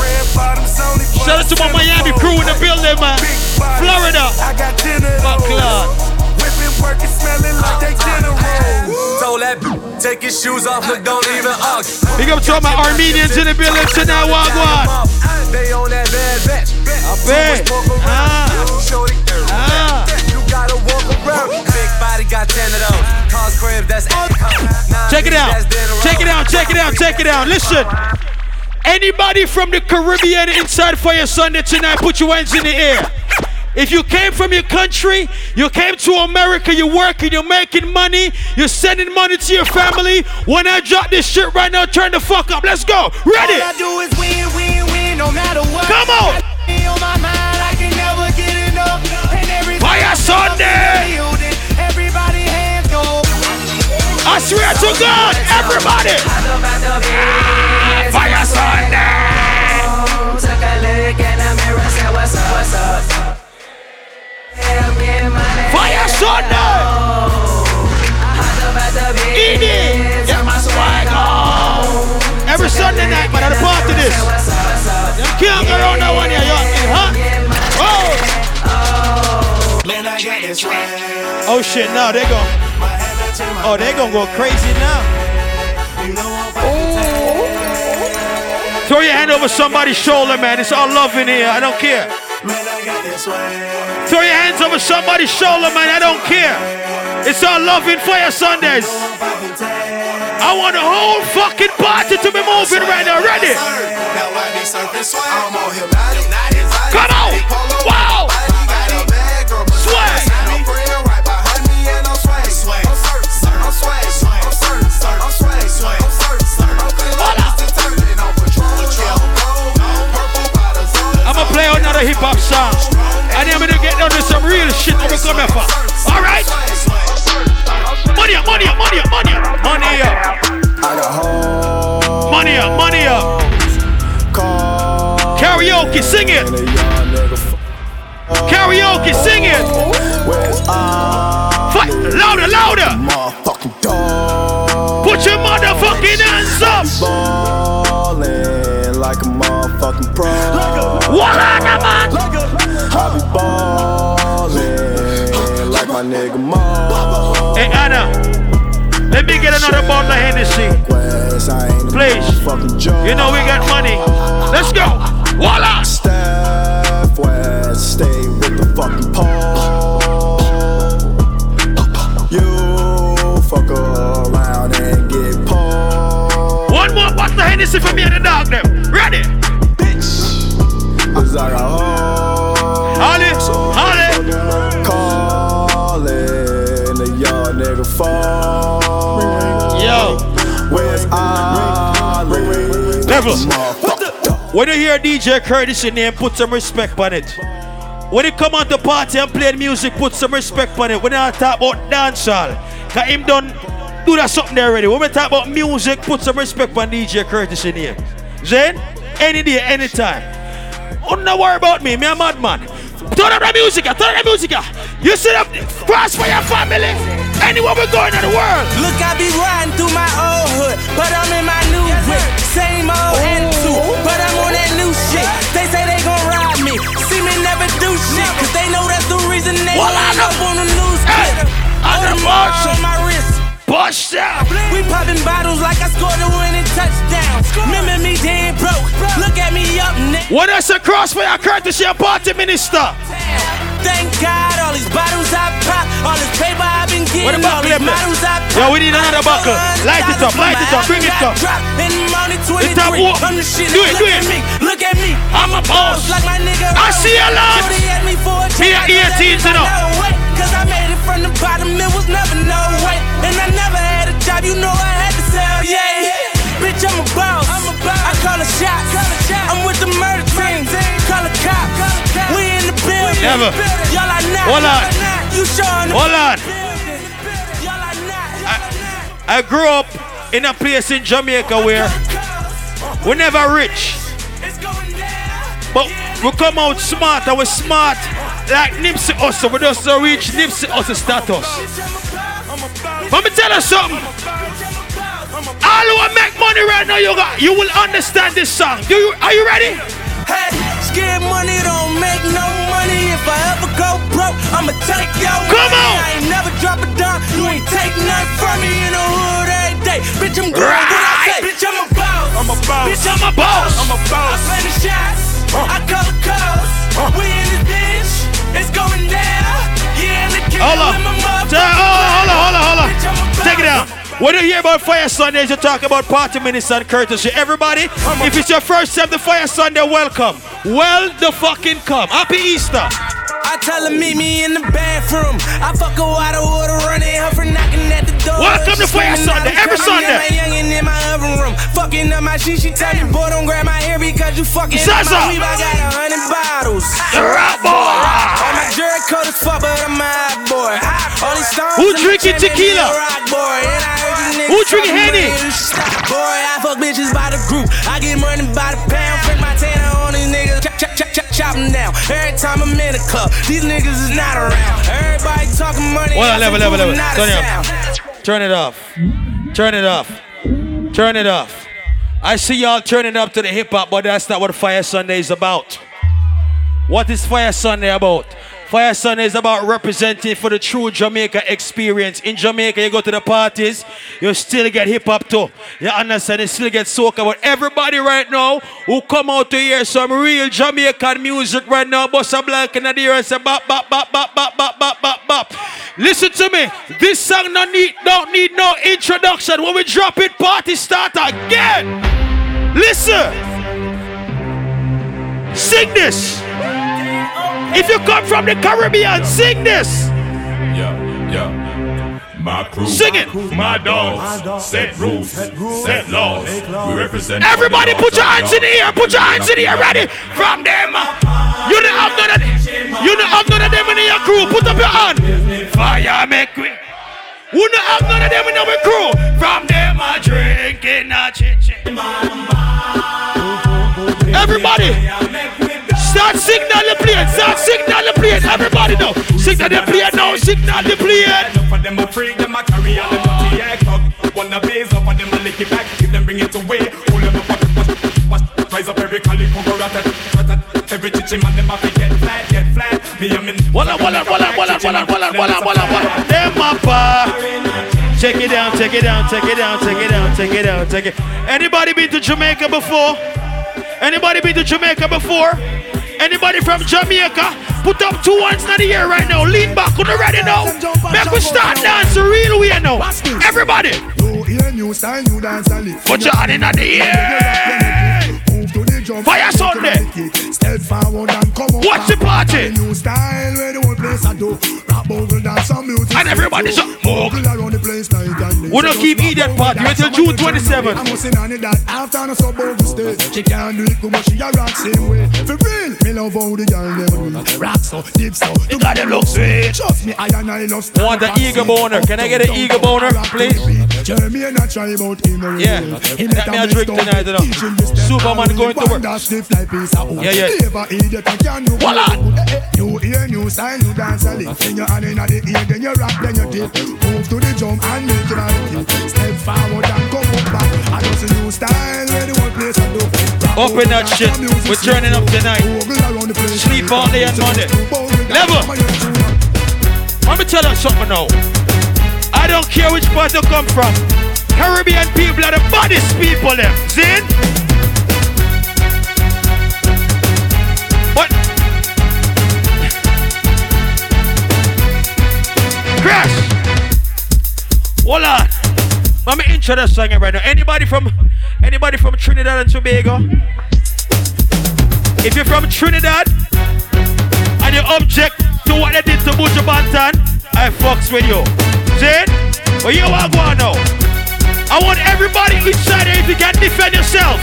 [SPEAKER 39] Red bottoms only.
[SPEAKER 2] Shout out to my Miami crew in the building, man. Florida.
[SPEAKER 39] I got dinner.
[SPEAKER 2] Fuck Lord.
[SPEAKER 39] Whipping, working, smelling like they dinner rolls.
[SPEAKER 40] Told that b- take his shoes off, look, don't even argue.
[SPEAKER 2] Big up to all my Armenians in the building tonight, Wagwan.
[SPEAKER 40] They on that bad batch. I
[SPEAKER 2] bet.
[SPEAKER 40] Ah. Shorty,
[SPEAKER 2] ah.
[SPEAKER 40] You gotta walk around. Big body got 10 of those. Cars crib, that's
[SPEAKER 2] Check it out. Check it out. Check it out. Check it out. Listen. Anybody from the Caribbean inside Fayah Sunday tonight, put your hands in the air. If you came from your country, you came to America, you're working, you're making money, you're sending money to your family. When I drop this shit right now, turn the fuck up. Let's go. Ready?
[SPEAKER 3] All I do is win, win, win, no matter what.
[SPEAKER 2] Come on.
[SPEAKER 3] On my mind, I can never get enough. And every Fayah
[SPEAKER 2] Sunday.
[SPEAKER 3] come in the building, Everybody hands go.
[SPEAKER 2] I swear to God, everybody. Fayah Sunday. Edie, get my swag on. Every Sunday night, man, at the party this. You can't go around that one here, you huh? Oh. Oh shit, now they go. Oh, they gonna go crazy now. Oh. Throw your hand over somebody's shoulder, man. It's all love in here. I don't care. Throw your hands over somebody's shoulder, man. I don't care. It's all loving in Fayah Sundays. I want the whole fucking party to be moving right now. Ready? Come on! Wow! Play hip hop song. And then I'm gonna get down to some real shit that we come here for. Alright? Money up, money up, money up, money up, money up. Money up, money up. Karaoke, sing it. Karaoke, sing it. Fight, louder, louder. Put your motherfucking hands up.
[SPEAKER 39] Ballin' like a motherfucking pro.
[SPEAKER 2] Man.
[SPEAKER 39] I be ballin' like my nigga Mo.
[SPEAKER 2] Hey, Anna. Let me get another bottle of Hennessy. Please. You know we got money. Let's go. Voila.
[SPEAKER 39] Steph West, stay with the fucking pole. You fuck around and get pulled.
[SPEAKER 2] One more bottle of Hennessy for me and the dog them. Ready?
[SPEAKER 39] Cause I got hoes.
[SPEAKER 2] Holly, Holly.
[SPEAKER 39] Callin' the young nigga phone.
[SPEAKER 2] Yo.
[SPEAKER 39] Where's Ali?
[SPEAKER 2] Level. When you hear DJ Curtis in name, put some respect on it. When you come on the party and play music, put some respect on it. When I talk about dancehall, cause him done do that something there already. When we talk about music, put some respect on DJ Curtis in here. Then, any day, anytime. Don't worry about me, me a madman. Turn up the music, turn up the music. You sit up, cross for your family. Anywhere we're going in the world.
[SPEAKER 3] Look, I be riding through my old hood, but I'm in my new whip. Same old attitude, but I'm on that new shit. They say they gon' ride me, see me never do shit, cause they know that's the reason they
[SPEAKER 2] Well,
[SPEAKER 3] up on the news
[SPEAKER 2] Hey, on the march. Bust out.
[SPEAKER 3] We popping bottles like I scored a winning touchdown. Remember me dead broke. Look at me up next.
[SPEAKER 2] When I say cross for your courtesy, a party minister.
[SPEAKER 3] thank God. All these bottles I pop, all this paper I've been getting.
[SPEAKER 2] What about
[SPEAKER 3] all these models I pop.
[SPEAKER 2] Yo, we need another buckle. Light it up, light it up, bring it up.
[SPEAKER 3] In the morning, 23.
[SPEAKER 2] The top walk.
[SPEAKER 3] The shit.
[SPEAKER 2] Do it,
[SPEAKER 3] look
[SPEAKER 2] do
[SPEAKER 3] at
[SPEAKER 2] it.
[SPEAKER 3] me, look at me.
[SPEAKER 2] I'm a boss.
[SPEAKER 3] Like my nigga.
[SPEAKER 2] I see a lot.
[SPEAKER 3] Shorty asked me for a
[SPEAKER 2] Be
[SPEAKER 3] check,
[SPEAKER 2] a
[SPEAKER 3] I told her
[SPEAKER 2] 18 to know.
[SPEAKER 3] Cause I made it from the bottom, it was never no way. And I never had a job, you know I had to sell, yeah. Bitch, I'm a boss. I'm a boss. I call a shot. I'm with the murder team. Call a cop. We in the building.
[SPEAKER 2] Never.
[SPEAKER 3] Y'all are not.
[SPEAKER 2] Hold on.
[SPEAKER 3] You showing the
[SPEAKER 2] Hold on. I grew up in a place in Jamaica where we're never rich. But we come out smart and we're smart like Nipsey Hussle. We just don't reach Nipsey Hussle status. Let me tell you something. All who make money right now, you got, you will understand this song. Do you? Are you ready?
[SPEAKER 3] Hey, scared money don't make no money. If I ever go broke, I'ma take your
[SPEAKER 2] Come
[SPEAKER 3] money.
[SPEAKER 2] on.
[SPEAKER 3] I ain't never drop a dime. You ain't take nothing from me in the hood every day. Bitch, I'm going what I say. Bitch, I'm a boss. I'm a boss. Bitch, I'm a boss. I'm a boss. I play the shots. I call the calls. We in this bitch. It's going down. Yeah, and the kid
[SPEAKER 2] Hold
[SPEAKER 3] my mother.
[SPEAKER 2] Hold on, hold on, hold on. Take it out. When you hear about Fayah Sundays, you talk about party minutes and courtesy. Everybody, if it's your first time to Fayah Sunday, welcome. Well, the fucking come. Happy Easter.
[SPEAKER 3] I tell her meet me in the bathroom. I fuck her water water running her for knocking at the.
[SPEAKER 2] Welcome to
[SPEAKER 3] Fayah
[SPEAKER 2] Sunday, every
[SPEAKER 3] "Come here,
[SPEAKER 2] Sunday."
[SPEAKER 3] My youngin' in my oven room, fucking up my shit. She tell me, boy, don't grab my hair because you fucking up my weave. I got a hundred bottles.
[SPEAKER 2] The rap boy.
[SPEAKER 3] All my jerk coat is fuck, but I'm a hot boy. All these stones
[SPEAKER 2] Who drinking
[SPEAKER 3] chain make me
[SPEAKER 2] tequila?
[SPEAKER 3] Rock boy. And I heard you
[SPEAKER 2] Who drinking Henny?
[SPEAKER 3] money, you should stop. Boy, I fuck bitches by the group. I get money by the pound. Print my tanner on these niggas. Chop, chop, chop, chop, chop them down. Every time I'm in a club, these niggas is not around. Everybody talking money. I
[SPEAKER 2] level, level, level.
[SPEAKER 3] moving not a
[SPEAKER 2] Turn it up. Turn it off. Turn it off. Turn it off. I see y'all turning up to the hip hop, but that's not what Fayah Sunday is about. What is Fayah Sunday about? Fayah Sunday is about representing for the true Jamaica experience. In Jamaica, you go to the parties, you still get hip hop too. You understand? You still get soca. But everybody right now who come out to hear some real Jamaican music right now, bust a blank in the ear and say bop, bop, bop, bop, bop, bop, bop, bop, bop. Listen to me. This song don't need, don't need no introduction. When we drop it, party start again. Listen. Sing this. If you come from the Caribbean, sing this.
[SPEAKER 41] Yeah, yeah. My crew,
[SPEAKER 2] Sing it.
[SPEAKER 41] my dogs, set rules, set laws. We represent.
[SPEAKER 2] Everybody put your hands in the air. Put your hands in the air. Ready? From them. You don't have none of You don't have none of them in your crew. Put up your hand. Fire make we. We don't have none of them in our crew. From them a drinking a chit chit. Everybody. Start signal the plane. Start signal the plane. Everybody know. Signal the plane now. Signal the plane.
[SPEAKER 41] Enough of them a freak, them a carry on them dirty act up. Wanna base up on them a lick it back. If them bring it away, hold them up, watch, watch, rise up every calico, go rat Every chichi man, them a fi get flat, get flat. Me a min.
[SPEAKER 2] Walla walla walla walla walla walla walla walla walla. Them up. uh, Check it down, take it down, take it down, take it down, take it down, take it. Anybody been to Jamaica before? Anybody been to Jamaica before? Anybody from Jamaica? Put up two ones in the air right now. Lean back on the ready now. Make we start dancing real way now. Everybody.
[SPEAKER 27] New year, new style, new dance and lift.
[SPEAKER 2] Put your hand in the air.
[SPEAKER 27] Move to the jump.
[SPEAKER 2] Fayah Sunday.
[SPEAKER 27] Step forward and come up.
[SPEAKER 2] What's the party?
[SPEAKER 27] New style where the whole place I do. Rap bogle dance and music.
[SPEAKER 2] And everybody's up.
[SPEAKER 27] Bogle around the place night and day.
[SPEAKER 2] We don't keep idiot party until June 27th.
[SPEAKER 27] I'm missing on it that after no so bogle stay. She can't do it but she a rock same way. For real, me love how the girl them do. Rock so, deep so.
[SPEAKER 2] You gotta look sweet.
[SPEAKER 27] Trust me, I and I love style.
[SPEAKER 2] Want an eager boner? Can I get an eager boner, please?
[SPEAKER 27] Jeremy and I try about him.
[SPEAKER 2] Yeah. Get me a drink tonight, you know. Superman going to work. Yeah, yeah. Voila.
[SPEAKER 27] New ear, new style, new dance a lick. Then hand in the ear, then you rock, then you dip. Move to the jump and make it a lick. Step forward and come up back. I just a new style where the whole place I do.
[SPEAKER 2] Up in that shit. We're turning up tonight. Sleep all day and Monday. Level. Let me tell you something now. I don't care which part you come from. Caribbean people are the baddest people them. Zin? Hold on. Let me intro that song right now. Anybody from anybody from Trinidad and Tobago? If you're from Trinidad and you object to what they did to Buju Banton, I fucks with you. See? But you are going now. I want everybody inside here if you can defend yourself.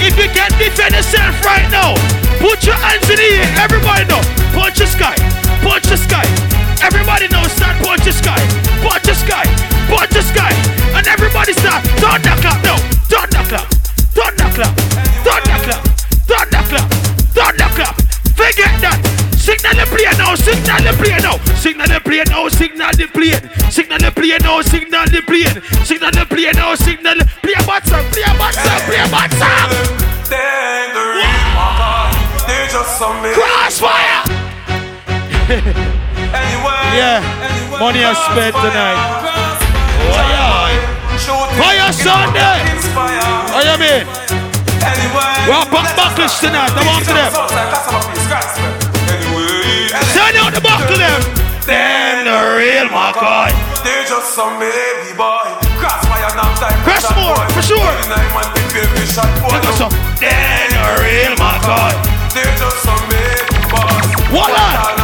[SPEAKER 2] If you can defend yourself right now, put your hands in the air. Everybody know. Punch the sky. Punch the sky. Everybody know. Start punch the sky. Punch the sky. Punch the sky. And everybody start. Thunder clap now. Thunder clap. Thunder clap. Thunder clap. Thunder clap. Thunder clap. Forget that. Signal the plane now. Signal the plane now. Signal the plane now. Signal the plane. Signal the plane now. Signal the plane. Signal the plane now. Signal. Play a boxer. Play a boxer. Play a boxer.
[SPEAKER 7] They're just some
[SPEAKER 2] Krossfayah. yeah. Money I spent tonight. Oh yeah. Fayah Sunday. What you mean? We're pop buckles tonight. I want to them. Send out the buckle them. Then the real McCoy.
[SPEAKER 7] They're just some baby boy. Time.
[SPEAKER 2] Crestmore, for sure.
[SPEAKER 7] Look
[SPEAKER 2] some. Then the real McCoy.
[SPEAKER 7] They're just some baby boys.
[SPEAKER 2] What on?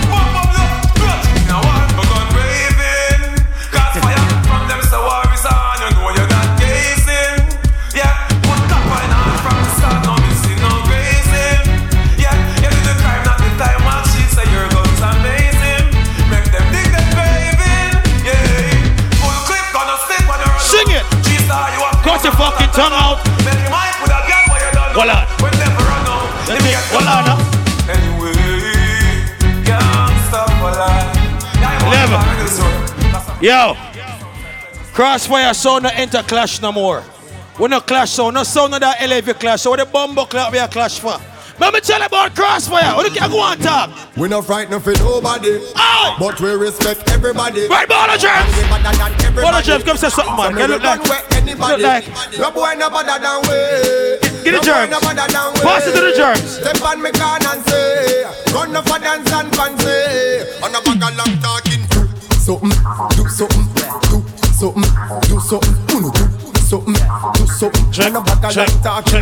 [SPEAKER 7] Yo.
[SPEAKER 2] Krossfayah sound no enter clash no more. We no clash sound, no sound of that LAV clash. So the bumbo clap we a clash for? Let me tell you about Krossfayah. What do you go on talk?
[SPEAKER 42] We no frightened for nobody,
[SPEAKER 2] Aye.
[SPEAKER 42] but we respect everybody.
[SPEAKER 2] Right, Baller James.
[SPEAKER 42] And we better than everybody.
[SPEAKER 2] Baller James, come say something, man. Can look like- look like-
[SPEAKER 42] No boy no better than we.
[SPEAKER 2] Get the
[SPEAKER 42] No
[SPEAKER 2] germs.
[SPEAKER 42] no better than we.
[SPEAKER 2] Pass it to the germs.
[SPEAKER 42] Step on me can and say, run up for dance and fancy. On a bag of long talking. Something, do something, do something, do something, uno, do something, do something. On a bag of long talking.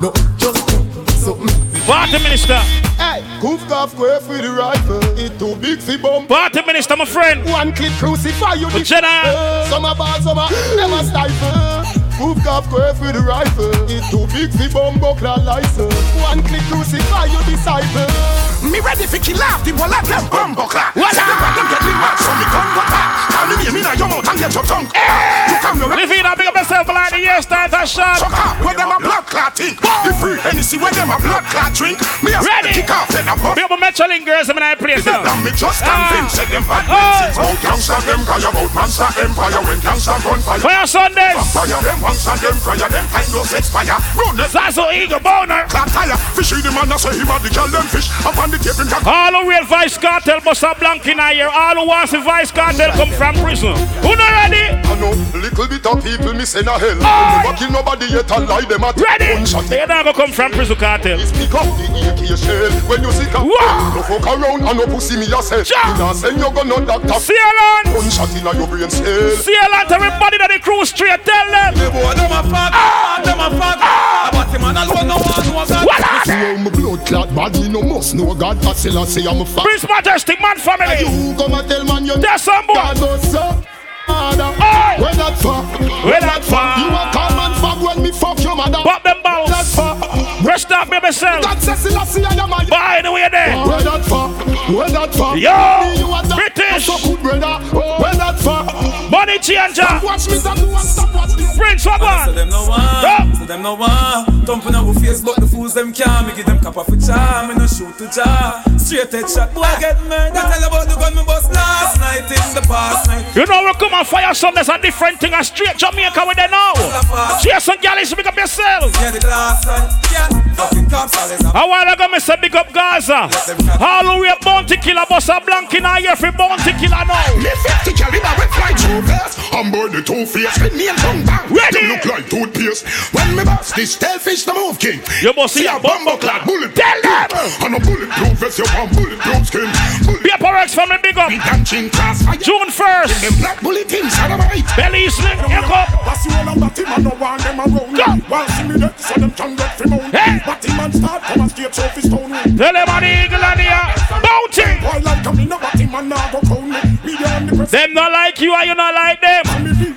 [SPEAKER 42] No, just do something.
[SPEAKER 2] Party Minister.
[SPEAKER 8] Hey, goof off go for the rifle. It too big for bomb.
[SPEAKER 2] Party Minister, my friend.
[SPEAKER 8] One clip crucify you.
[SPEAKER 2] But Jenna.
[SPEAKER 8] Some are bad, some are never stifle. Goof off go for the rifle. It too big for bomb buckler license. One clip crucify your disciple.
[SPEAKER 43] Me ready for kill off the wall of them bumbuckler.
[SPEAKER 2] What?
[SPEAKER 43] Say them them get me mad, so me gun go back. Call me name in a your mouth and get your tongue. You come no
[SPEAKER 2] If you don't pick up yourself like the year start a shot.
[SPEAKER 43] Chuck up where them a blood clot think. The free Hennessy where them a blood clot drink. Me a
[SPEAKER 2] Ready?
[SPEAKER 43] kick off then a pop.
[SPEAKER 2] Pick up a Michelin girls in my place now.
[SPEAKER 43] Now me just convinced ah. say them bad
[SPEAKER 2] Oh.
[SPEAKER 43] men. Out gangsta them cry about monster empire when gangsta gun fire.
[SPEAKER 2] Fayah Sundays.
[SPEAKER 43] Fire them monster them fire them time no expire. Run them.
[SPEAKER 2] Zazo Eagle Boner.
[SPEAKER 43] Clap tire. Fishy the man a say him a the girl them fish. Up on the tape him
[SPEAKER 2] All who real Vybz Kartel must have blank in here. All who wants the Vybz Kartel come from prison. Who not ready?
[SPEAKER 8] I know little bit of people me send a hell.
[SPEAKER 2] Aye.
[SPEAKER 8] Never kill nobody yet and lie them at
[SPEAKER 2] Ready?
[SPEAKER 8] gunshot.
[SPEAKER 2] They not gonna come from prison cartel.
[SPEAKER 8] Pick up the AK shell when you sick up. No fuck around and no pussy me yourself.
[SPEAKER 2] Ja.
[SPEAKER 8] You not send you go no doctor.
[SPEAKER 2] See you alone.
[SPEAKER 8] Gunshot inna your brain cell.
[SPEAKER 2] See you alone to everybody that the crew straight. Tell them.
[SPEAKER 7] The boy them a fuck, ah! them a fuck. Ah! About him and alone no one know that.
[SPEAKER 2] What?
[SPEAKER 8] See how my blood clot bad me no must know God. I say I'm a fuck.
[SPEAKER 2] Prince Majestic Man family.
[SPEAKER 8] You come and tell man you
[SPEAKER 2] There's some boy.
[SPEAKER 8] God so. Mother,
[SPEAKER 2] Aye.
[SPEAKER 8] where that fuck?
[SPEAKER 2] Where that fuck?
[SPEAKER 8] You a come and fuck when me fuck your mother.
[SPEAKER 2] Pop them
[SPEAKER 8] That
[SPEAKER 2] balls.
[SPEAKER 8] fuck.
[SPEAKER 2] Rest up, baby self.
[SPEAKER 8] God says see I am a
[SPEAKER 2] Bye the way there.
[SPEAKER 8] Where that fuck? Where that fuck?
[SPEAKER 2] Yo,
[SPEAKER 8] You a that- So good brother. Where that fuck?
[SPEAKER 2] Money changer.
[SPEAKER 8] Watch me that do and stop watch this.
[SPEAKER 2] Prince, what
[SPEAKER 7] So
[SPEAKER 2] one?
[SPEAKER 7] them no
[SPEAKER 2] one.
[SPEAKER 7] want, so them no want. Thumping our face, but the fools them can't. Me give them cap off a charm, me no shoot to jar. Straight head shot, boy get murdered. Tell about the gun me bust last night in the past night.
[SPEAKER 2] You know we come on Fayah Sundays a different thing. A straight Jamaica with them now. Jason Gallis, make up yourself.
[SPEAKER 7] Yeah, the glass side, yeah. Fucking cops always a
[SPEAKER 2] while ago, me say big up Gaza. All who we bounty killer, boss a blank in every bounty killer now.
[SPEAKER 44] Me 50 caliber, we fly through there two face. Me name tongue bang. Ready? Them look like toothpaste. When me boss this tell fish the move king.
[SPEAKER 43] You must see a bumbo clad bullet. Tell them.
[SPEAKER 44] And a bulletproof vest you want bulletproof skin.
[SPEAKER 43] Paper Rex for me big up. June first.
[SPEAKER 44] Them black bullet of my
[SPEAKER 43] Belly. Here come.
[SPEAKER 44] That's the one of that man no want them around. Go. While see me there, so them can get from out.
[SPEAKER 43] Hey.
[SPEAKER 44] But the man start come and skate off his stone.
[SPEAKER 43] Tell them on the eagle and the Them not like you and you not like them.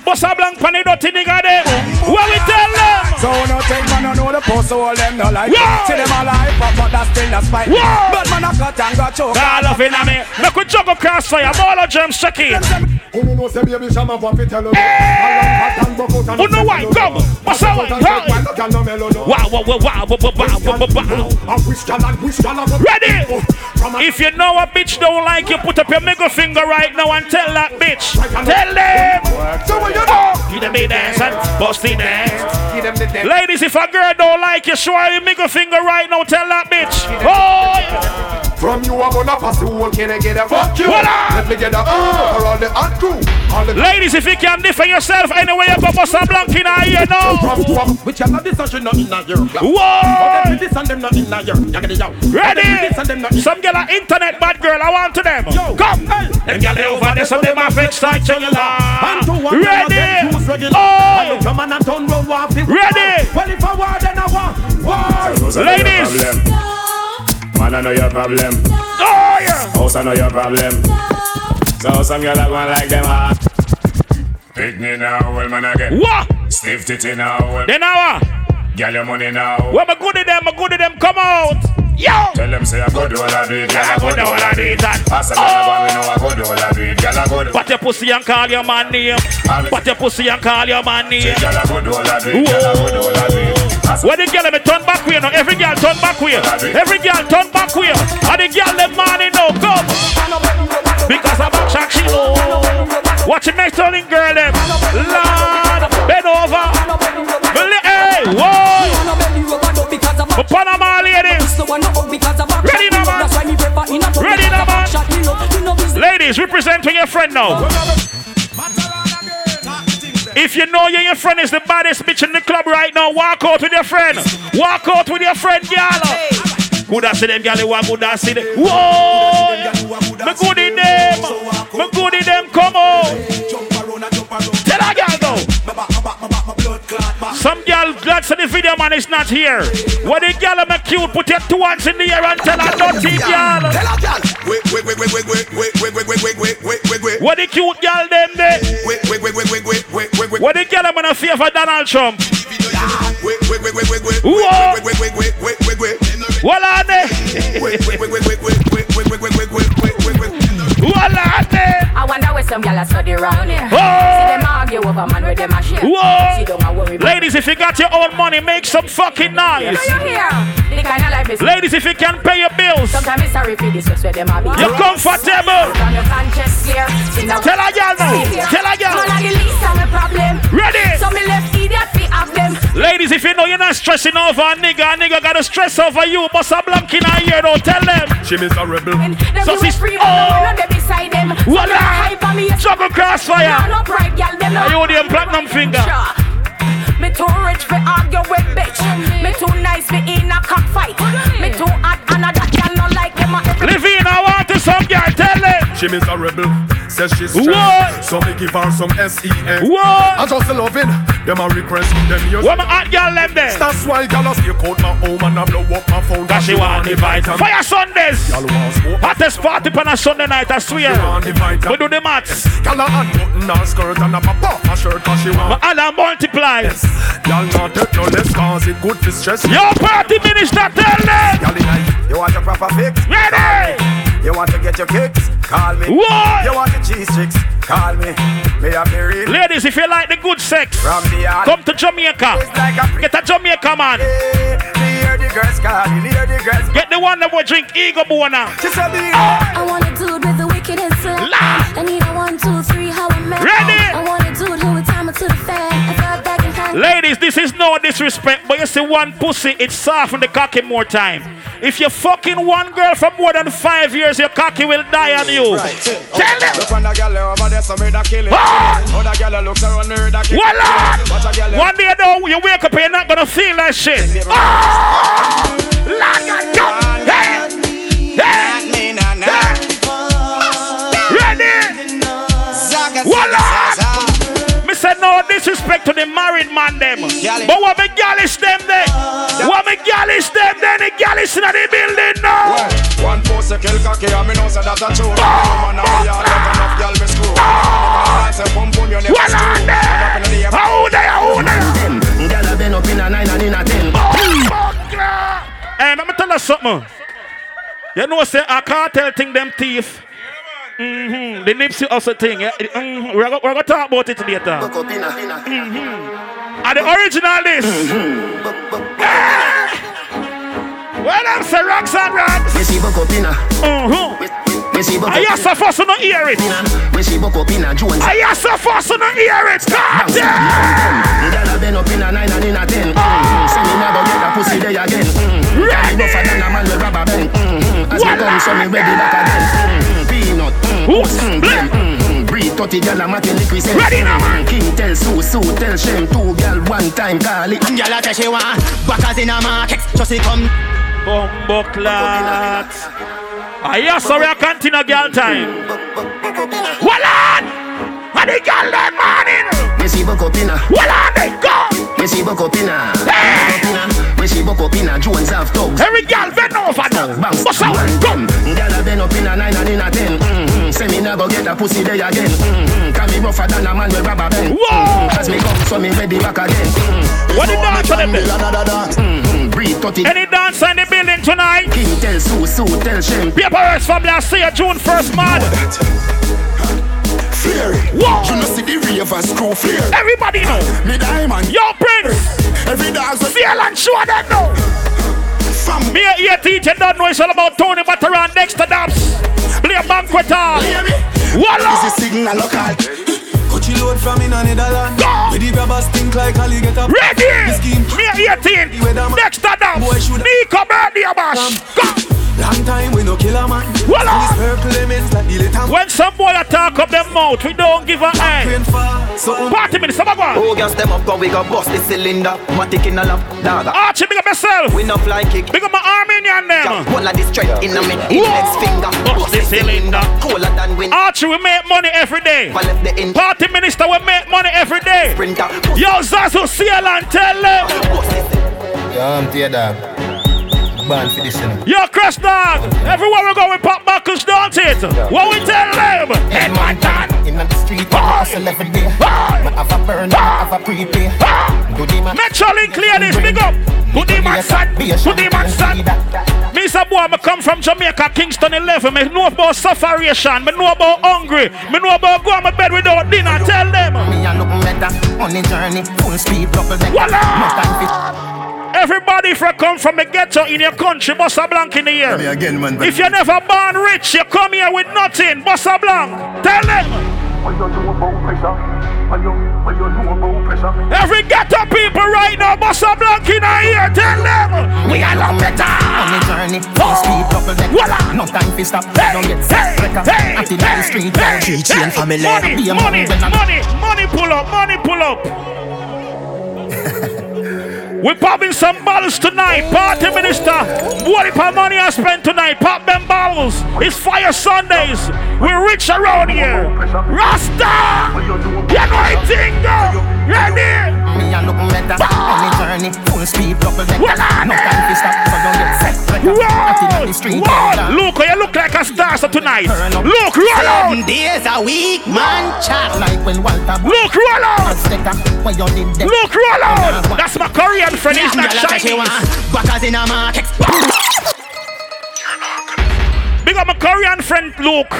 [SPEAKER 43] Bossa blank pan the them. What we tell them?
[SPEAKER 45] So no take man, no know the post, so all them no like it. See them alive, but, but that's still the spite.
[SPEAKER 43] Whoa.
[SPEAKER 45] But man, I cut and got choke.
[SPEAKER 43] God love in me. Make we juggle Krossfayah. Ball of germs check in.
[SPEAKER 44] Who no know say baby shama want to tell you.
[SPEAKER 43] Who know why? Go. Bossa blank. Wow, wow, wow, wow, wow, wow, wow, wow. Ready? Oh, if you know a bitch don't like you, put up your middle finger right now and tell that bitch. Tell them.
[SPEAKER 44] So what you know?
[SPEAKER 43] Give them the dance and bust the dance. Ladies, if a girl don't like you, show her your middle finger right now. Tell that bitch. Oh, yeah.
[SPEAKER 44] From you I'm gonna pass the whole can I get a fuck you
[SPEAKER 43] Voila.
[SPEAKER 44] Let me get a uh for all the hot crew all the
[SPEAKER 43] Ladies, if you can defend yourself anyway, you go bust a blank in a ear now.
[SPEAKER 44] Which are not this and she not in a year
[SPEAKER 43] Whoa!
[SPEAKER 44] But this and them not in a year You get it out
[SPEAKER 43] Ready? Some girl are internet bad girl. I want to them. Come. Them girl they over there, some them are fake style cellular. Ready? Oh!
[SPEAKER 44] Come on and turn round one fifth
[SPEAKER 43] Ready?
[SPEAKER 44] Well if I want then I want War
[SPEAKER 43] Ladies.
[SPEAKER 45] Man, I know your problem.
[SPEAKER 43] Oh yeah.
[SPEAKER 45] House, I know your problem. So some girl that want like them hot. Pick me now, well man again.
[SPEAKER 43] What?
[SPEAKER 45] Stiff titty now, well.
[SPEAKER 43] Then now.
[SPEAKER 45] Girl, your money now.
[SPEAKER 43] Where my good to them? My good to them. Come out. Yo.
[SPEAKER 45] Tell them say I go do all I do it. Girl, I go do all I do it.
[SPEAKER 43] that.
[SPEAKER 45] Pass a girl, I oh! know I go do all I do it. Girl, I go do.
[SPEAKER 43] Pat your pussy and call your man name. Pat your pussy and call your man name.
[SPEAKER 45] Girl, I go do all I do it. Girl, I go do all I do it.
[SPEAKER 43] When the girl me turn back way now, every girl turn back way. Every girl turn back way. And the girl them money now come. Because I'm back shack she low. Watch the next turning girl them. Lord, bend over. Hey, whoa. Panama ladies. Ready now, man. Ready now, man. Ladies, representing your friend now. If you know you your friend is the baddest bitch in the club right now, walk out with your friend. Walk out with your friend, girl. Good I them, girl. What good see them? Whoa! Me good in them. Me good in them. Come on. Tell that girl go. Some girl glad to the video man is not here. What the girl am cute? Put your two hands in the air and tell her dirty girl.
[SPEAKER 44] Tell a girl Wait wait wait wait wait wait wait wait wait wait wait wait wait wait
[SPEAKER 43] What the cute girl them there?
[SPEAKER 44] Wait wait wait wait wait wait wait wait wait
[SPEAKER 43] What the girl am gonna fear for Donald Trump?
[SPEAKER 44] Wait wait wait wait wait wait
[SPEAKER 43] Whoa.
[SPEAKER 44] wait wait wait wait wait wait wait
[SPEAKER 43] What are they?
[SPEAKER 44] Wait wait wait wait wait wait wait wait wait wait wait wait wait wait
[SPEAKER 43] What are they?
[SPEAKER 31] I wonder where some gyal are study round here.
[SPEAKER 43] Whoa.
[SPEAKER 31] See them argue over man where them a share.
[SPEAKER 43] Whoa.
[SPEAKER 31] See don't worry.
[SPEAKER 43] Ladies, if you got your own money, make some fucking noise.
[SPEAKER 31] Do you hear? The kind of.
[SPEAKER 43] Ladies, if you can pay your bills,
[SPEAKER 31] Sometimes it's sorry for this, where them a be.
[SPEAKER 43] you're comfortable.
[SPEAKER 31] On your conscience clear. See now-
[SPEAKER 43] Tell a girl now. Tell a girl.
[SPEAKER 31] Man, I the least of my problem.
[SPEAKER 43] Ready?
[SPEAKER 31] So me left idiot fi have them.
[SPEAKER 43] Ladies, if you know you're not stressing over a nigga, a nigga gotta stress over you. But some blank in a ear, don't tell them.
[SPEAKER 44] She miss a rebel
[SPEAKER 43] So
[SPEAKER 31] so
[SPEAKER 43] she's-
[SPEAKER 31] free,
[SPEAKER 43] oh.
[SPEAKER 31] not they beside them. So
[SPEAKER 43] Voila. Juggle Krossfayah.
[SPEAKER 31] No, no pride, girl, them
[SPEAKER 43] Are you the platinum finger?
[SPEAKER 31] Me too rich for argue with bitch. Me too nice for in a cockfight. Me too hot and a that girl no like them. a every-
[SPEAKER 43] Living, I want to some girl, tell them.
[SPEAKER 44] She rebel Says she's
[SPEAKER 43] What?
[SPEAKER 44] So me give her some S-E-N
[SPEAKER 43] What?
[SPEAKER 44] I just loving Them a request Them use
[SPEAKER 43] What my hot girl them there?
[SPEAKER 44] That's why y'all a out my home And I blow up my phone
[SPEAKER 43] That she want the vitamin. Fayah Sundays.
[SPEAKER 44] Y'all want smoke
[SPEAKER 43] Hottest party on a Sunday night, I swear.
[SPEAKER 44] She want the vitamin
[SPEAKER 43] We do the maths.
[SPEAKER 44] Y'all a unbutton her skirt And a pop off her shirt Cause she want.
[SPEAKER 43] My Allah multiply.
[SPEAKER 44] Y'all not take no less Cause it good for stress
[SPEAKER 43] Yo, party minister, tell them.
[SPEAKER 45] Y'all in a- You want your proper fix?
[SPEAKER 43] Ready?
[SPEAKER 45] You want to get your kicks? Call me.
[SPEAKER 43] What?
[SPEAKER 45] You want your cheese sticks? Call me. Me have the real.
[SPEAKER 43] Ladies, if you like the good sex,
[SPEAKER 45] From the yard.
[SPEAKER 43] come to Jamaica.
[SPEAKER 45] It's like a
[SPEAKER 43] Get a Jamaica man.
[SPEAKER 45] Hear the girls call me. Hear the girls.
[SPEAKER 43] Get the one that will drink Ego Bona.
[SPEAKER 45] She said me.
[SPEAKER 46] I want a dude with the wickedest slam. I need a one, two, three, how
[SPEAKER 43] Ladies, this is no disrespect, but you see one pussy, it soften the cocky more time. If you're fucking one girl for more than five years, your cocky will die on you. Right. Tell them. Look on the girl over there, some made kill it. Other girl looks around her, that kill it. One day though, you wake up, you're not gonna feel that shit. Oh! Hey, hey, disrespect to the married man them. But what me gallish them there? What me gallish them then? The gallish in the building now.
[SPEAKER 44] One post a kill cocky and me know say that's a true. Man a me all love enough girl me screw.
[SPEAKER 43] What on there? How they? How they?
[SPEAKER 8] Girl a been up in a nine and in a ten.
[SPEAKER 43] Hey, let me tell you something. You know, say I can't tell thing them thief. Mm-hmm. The Nipsey also thing. Yeah? Mm-hmm. We're going to talk about it later. Mm-hmm. And the original this. Well, I'm say rocks and rocks.
[SPEAKER 8] Me see buck up inna.
[SPEAKER 43] Mm-hmm.
[SPEAKER 8] Buck up.
[SPEAKER 43] I so fast to not hear it.
[SPEAKER 8] Me see buck up inna Jones.
[SPEAKER 43] I so fast to not hear it. God damn.
[SPEAKER 8] Girl a been up inna nine and inna ten. Mm-hmm. Say me never get a pussy day again. Mm-hmm. Ready. Rougher than a man with rubber band. Mm-hmm. As me come, so me ready back again. Mm-hmm. Peanut. Mm-hmm. Blem. Mm-hmm. Breed 30 girl a matty liquid say.
[SPEAKER 43] Ready now, man.
[SPEAKER 8] King tell Sue, Sue tell Shem. Two girl one time call it.
[SPEAKER 6] Girl a tell she want backers in a market. Just she come.
[SPEAKER 43] Bumbo clat. I hear sorry I continue girl time. Well on! And the girl that morning.
[SPEAKER 8] Me see buck up inna.
[SPEAKER 43] Well on, they go.
[SPEAKER 8] Me see buck Me see buck up inna Jones have thugs.
[SPEAKER 43] Every girl bend over now. What's up? Come.
[SPEAKER 8] Girl a been up inna nine and inna ten. Mm-hmm. Say me never get a pussy day again. Mm-hmm. Can me rougher than a man with rubber band.
[SPEAKER 43] Whoa.
[SPEAKER 8] Mm-hmm. As me come, so me ready back again. Mm-hmm.
[SPEAKER 43] What the dance for them?
[SPEAKER 8] Mm-hmm. Breed 30.
[SPEAKER 43] Any dance in the building tonight?
[SPEAKER 8] King tell Sue, Sue tell Shem.
[SPEAKER 43] Papers from last year, June 1st, man.
[SPEAKER 47] Flare it.
[SPEAKER 43] Whoa.
[SPEAKER 47] You know see the ravers crew flare.
[SPEAKER 43] Everybody know.
[SPEAKER 47] Me diamond.
[SPEAKER 43] Yo, Prince.
[SPEAKER 47] Every dog's a
[SPEAKER 43] Feel and show them know.
[SPEAKER 47] From
[SPEAKER 43] Me at 18, you don't know it's all about Tony Bataran next to Dubs. Play a banquet hall. Voila.
[SPEAKER 47] Is a signal local.
[SPEAKER 7] Coachy load from in a Netherlands.
[SPEAKER 43] Go.
[SPEAKER 7] With the grabbers think like Ali get up.
[SPEAKER 43] Ready.
[SPEAKER 7] The scheme.
[SPEAKER 43] Me at 18, next to
[SPEAKER 7] Boy,
[SPEAKER 43] Dubs.
[SPEAKER 7] should-
[SPEAKER 43] Nico birthday bash. Go.
[SPEAKER 7] Long time we no kill a man.
[SPEAKER 43] Voila.
[SPEAKER 7] These purple elements like the little
[SPEAKER 43] When some boy attack up them mouth, we don't give a eye.
[SPEAKER 7] Rain fall. So
[SPEAKER 43] Party minutes, some go.
[SPEAKER 48] Oh, gas them up, cause we got bust the cylinder. Matic in a lap, dagger.
[SPEAKER 43] Archie, big up yourself.
[SPEAKER 48] We no fly kick.
[SPEAKER 43] Big up my Armenian them.
[SPEAKER 48] One like this straight in a mid index finger.
[SPEAKER 43] Bust the cylinder.
[SPEAKER 48] Cooler than wind.
[SPEAKER 43] Archie, we make money every day.
[SPEAKER 48] If I left the in
[SPEAKER 43] Party minister, we make money every day.
[SPEAKER 48] sprinter.
[SPEAKER 43] Yo, Zazu, see and tell them.
[SPEAKER 32] Yeah, I'm tear dog. Born for this, you know.
[SPEAKER 43] Yo, Chris Dog, everywhere we go, we pop buckles, don't it? What we tell them? Headman
[SPEAKER 8] In the street, I hustle every day. Me have a burn, have a prepay. Do the man.
[SPEAKER 43] Metrolink clear this, big up. Good day, man, son. Good day, man, son. Me say, boy, I come from Jamaica, Kingston 11. Me know about sufferation. Me know about hungry. Me know about going to bed without dinner. Tell them.
[SPEAKER 8] Me a look better on the journey, full speed, double decker.
[SPEAKER 43] Voila! Everybody if you come from the ghetto in your country, Bossa Blanc in the year.
[SPEAKER 32] Again, man.
[SPEAKER 43] If you never born rich, you come here with nothing. Bossa Blanc. Tell them. Every ghetto people right now, Bossa Blanc in ear. Tell them. We are long better.
[SPEAKER 8] on the journey, full speed, double decker.
[SPEAKER 43] Voila!
[SPEAKER 8] No time for stop,
[SPEAKER 43] Hey,
[SPEAKER 8] don't get
[SPEAKER 43] hey,
[SPEAKER 8] set wrecker.
[SPEAKER 43] hey,
[SPEAKER 8] At the hey, street,
[SPEAKER 43] hey,
[SPEAKER 8] hey,
[SPEAKER 43] hey,
[SPEAKER 8] family.
[SPEAKER 43] Money,
[SPEAKER 8] Be a
[SPEAKER 43] money,
[SPEAKER 8] man
[SPEAKER 43] money, money pull up, money pull up. We're popping some bottles tonight. Party minister. What if our money I spent tonight? Pop them. It's Fayah Sundays. We're rich around here. Rasta! You know it, Tingo. Ready?
[SPEAKER 8] Me a look better on the journey, full speed, double decker. No time for stop, so don't get set wrecker. At the street,
[SPEAKER 43] Whoa! Look, you look like a star so tonight. Look, roll out.
[SPEAKER 6] Seven days a week, man, chop.
[SPEAKER 8] Like when Walter
[SPEAKER 43] Look, roll out.
[SPEAKER 8] Sticker, when you did that.
[SPEAKER 43] Look, roll out. That's my Korean friend. He's not
[SPEAKER 6] Girl a tell she want
[SPEAKER 43] Chinese.
[SPEAKER 6] backers in a market.
[SPEAKER 43] Big up my Korean friend Luke.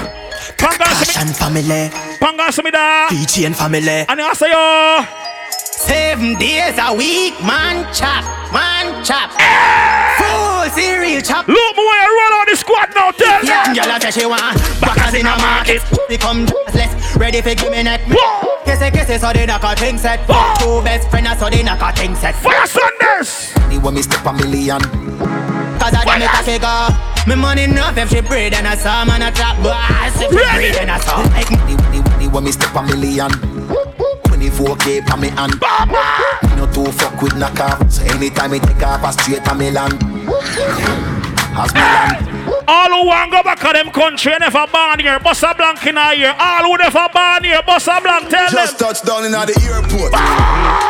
[SPEAKER 43] Pangan to
[SPEAKER 6] Passion family,
[SPEAKER 43] Pangan to me da.
[SPEAKER 6] PG and family.
[SPEAKER 43] And I say yo.
[SPEAKER 6] Seven days a week, man, chop, man, chop. Eh! Food whole cereal chop.
[SPEAKER 43] Look, me when you roll out the squad now, tell me.
[SPEAKER 6] Yeah, girl, I say she want backers in a market. Become less ready for give me neck. Kissy kissy so they knock a thing set. Two best friends so they knock a thing set.
[SPEAKER 43] Fayah Sundays.
[SPEAKER 6] The when me step a million. Cause I make a figure. Me money enough if she breed and I saw man a trap boss if she breed and I saw. Like the, the, the when me step a million. 24k pa me hand. Me no too fuck with knockoff. So anytime me take off a straight a me land. As me land.
[SPEAKER 43] All who want go back to them country and never born here, Bossa Blanc in a year. All who never born here, Bossa Blanc, tell
[SPEAKER 32] Just
[SPEAKER 43] them.
[SPEAKER 32] touched down in the airport.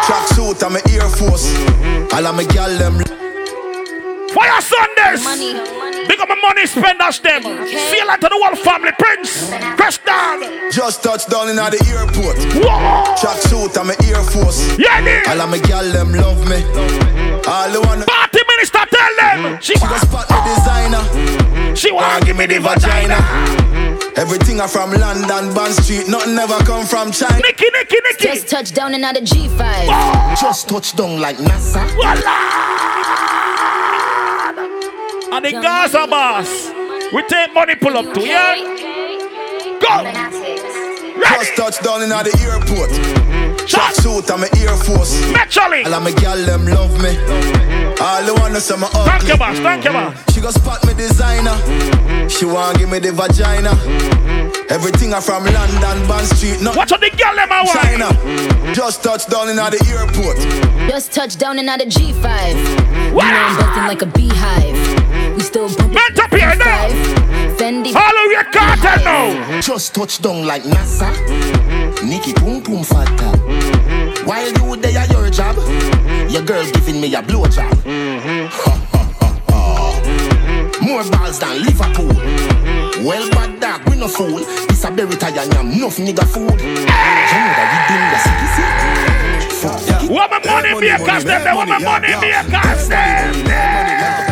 [SPEAKER 32] Track suit and my Air Force. Mm-hmm. All of my gal them.
[SPEAKER 43] Fayah Sundays. Big up my money spenders them. See you later to the whole family, Prince. Press down.
[SPEAKER 32] Just touched down in the airport.
[SPEAKER 43] Whoa.
[SPEAKER 32] Track suit and my Air Force.
[SPEAKER 43] Yeah, yeah.
[SPEAKER 32] All of my gal them love me. All the one.
[SPEAKER 43] Party minister, tell them. She,
[SPEAKER 32] she go spot the designer.
[SPEAKER 43] She want
[SPEAKER 32] give me the vagina. Everything are from London, Bond Street. Nothing ever come from China.
[SPEAKER 43] Nicky, Nicky, Nicky.
[SPEAKER 9] Just touched down in the G5.
[SPEAKER 32] Just touched down like NASA.
[SPEAKER 43] And the Gaza boss. We take money pull up to, yeah? Go.
[SPEAKER 32] Just touched down in the airport. Mm-hmm. Track suit and my Air Force.
[SPEAKER 43] Naturally.
[SPEAKER 32] All of my gal them love me. Mm-hmm. All the wanna say my ugly.
[SPEAKER 43] Thank you, boss. Thank you, boss. Mm-hmm.
[SPEAKER 32] She go spot me designer. She want give me the vagina. Everything are from London, Bond Street. No
[SPEAKER 43] Watch out the gal them I want.
[SPEAKER 32] China. Just touched down in the airport.
[SPEAKER 9] Just touched down in the G5. You know I'm buzzing like a beehive. We still bumping.
[SPEAKER 43] Man up here now.
[SPEAKER 9] Fendi.
[SPEAKER 43] Follow your cartel now.
[SPEAKER 32] Just touch down like NASA. Nikki Pum Pum Fata. While you there at your job, your girl giving me a blowjob. More balls than Liverpool. Well, bad dog, we no fool. This a berry tie and yam, enough nigga food. You know that we doing the sicky
[SPEAKER 43] What my money makers them, them what my money makers them.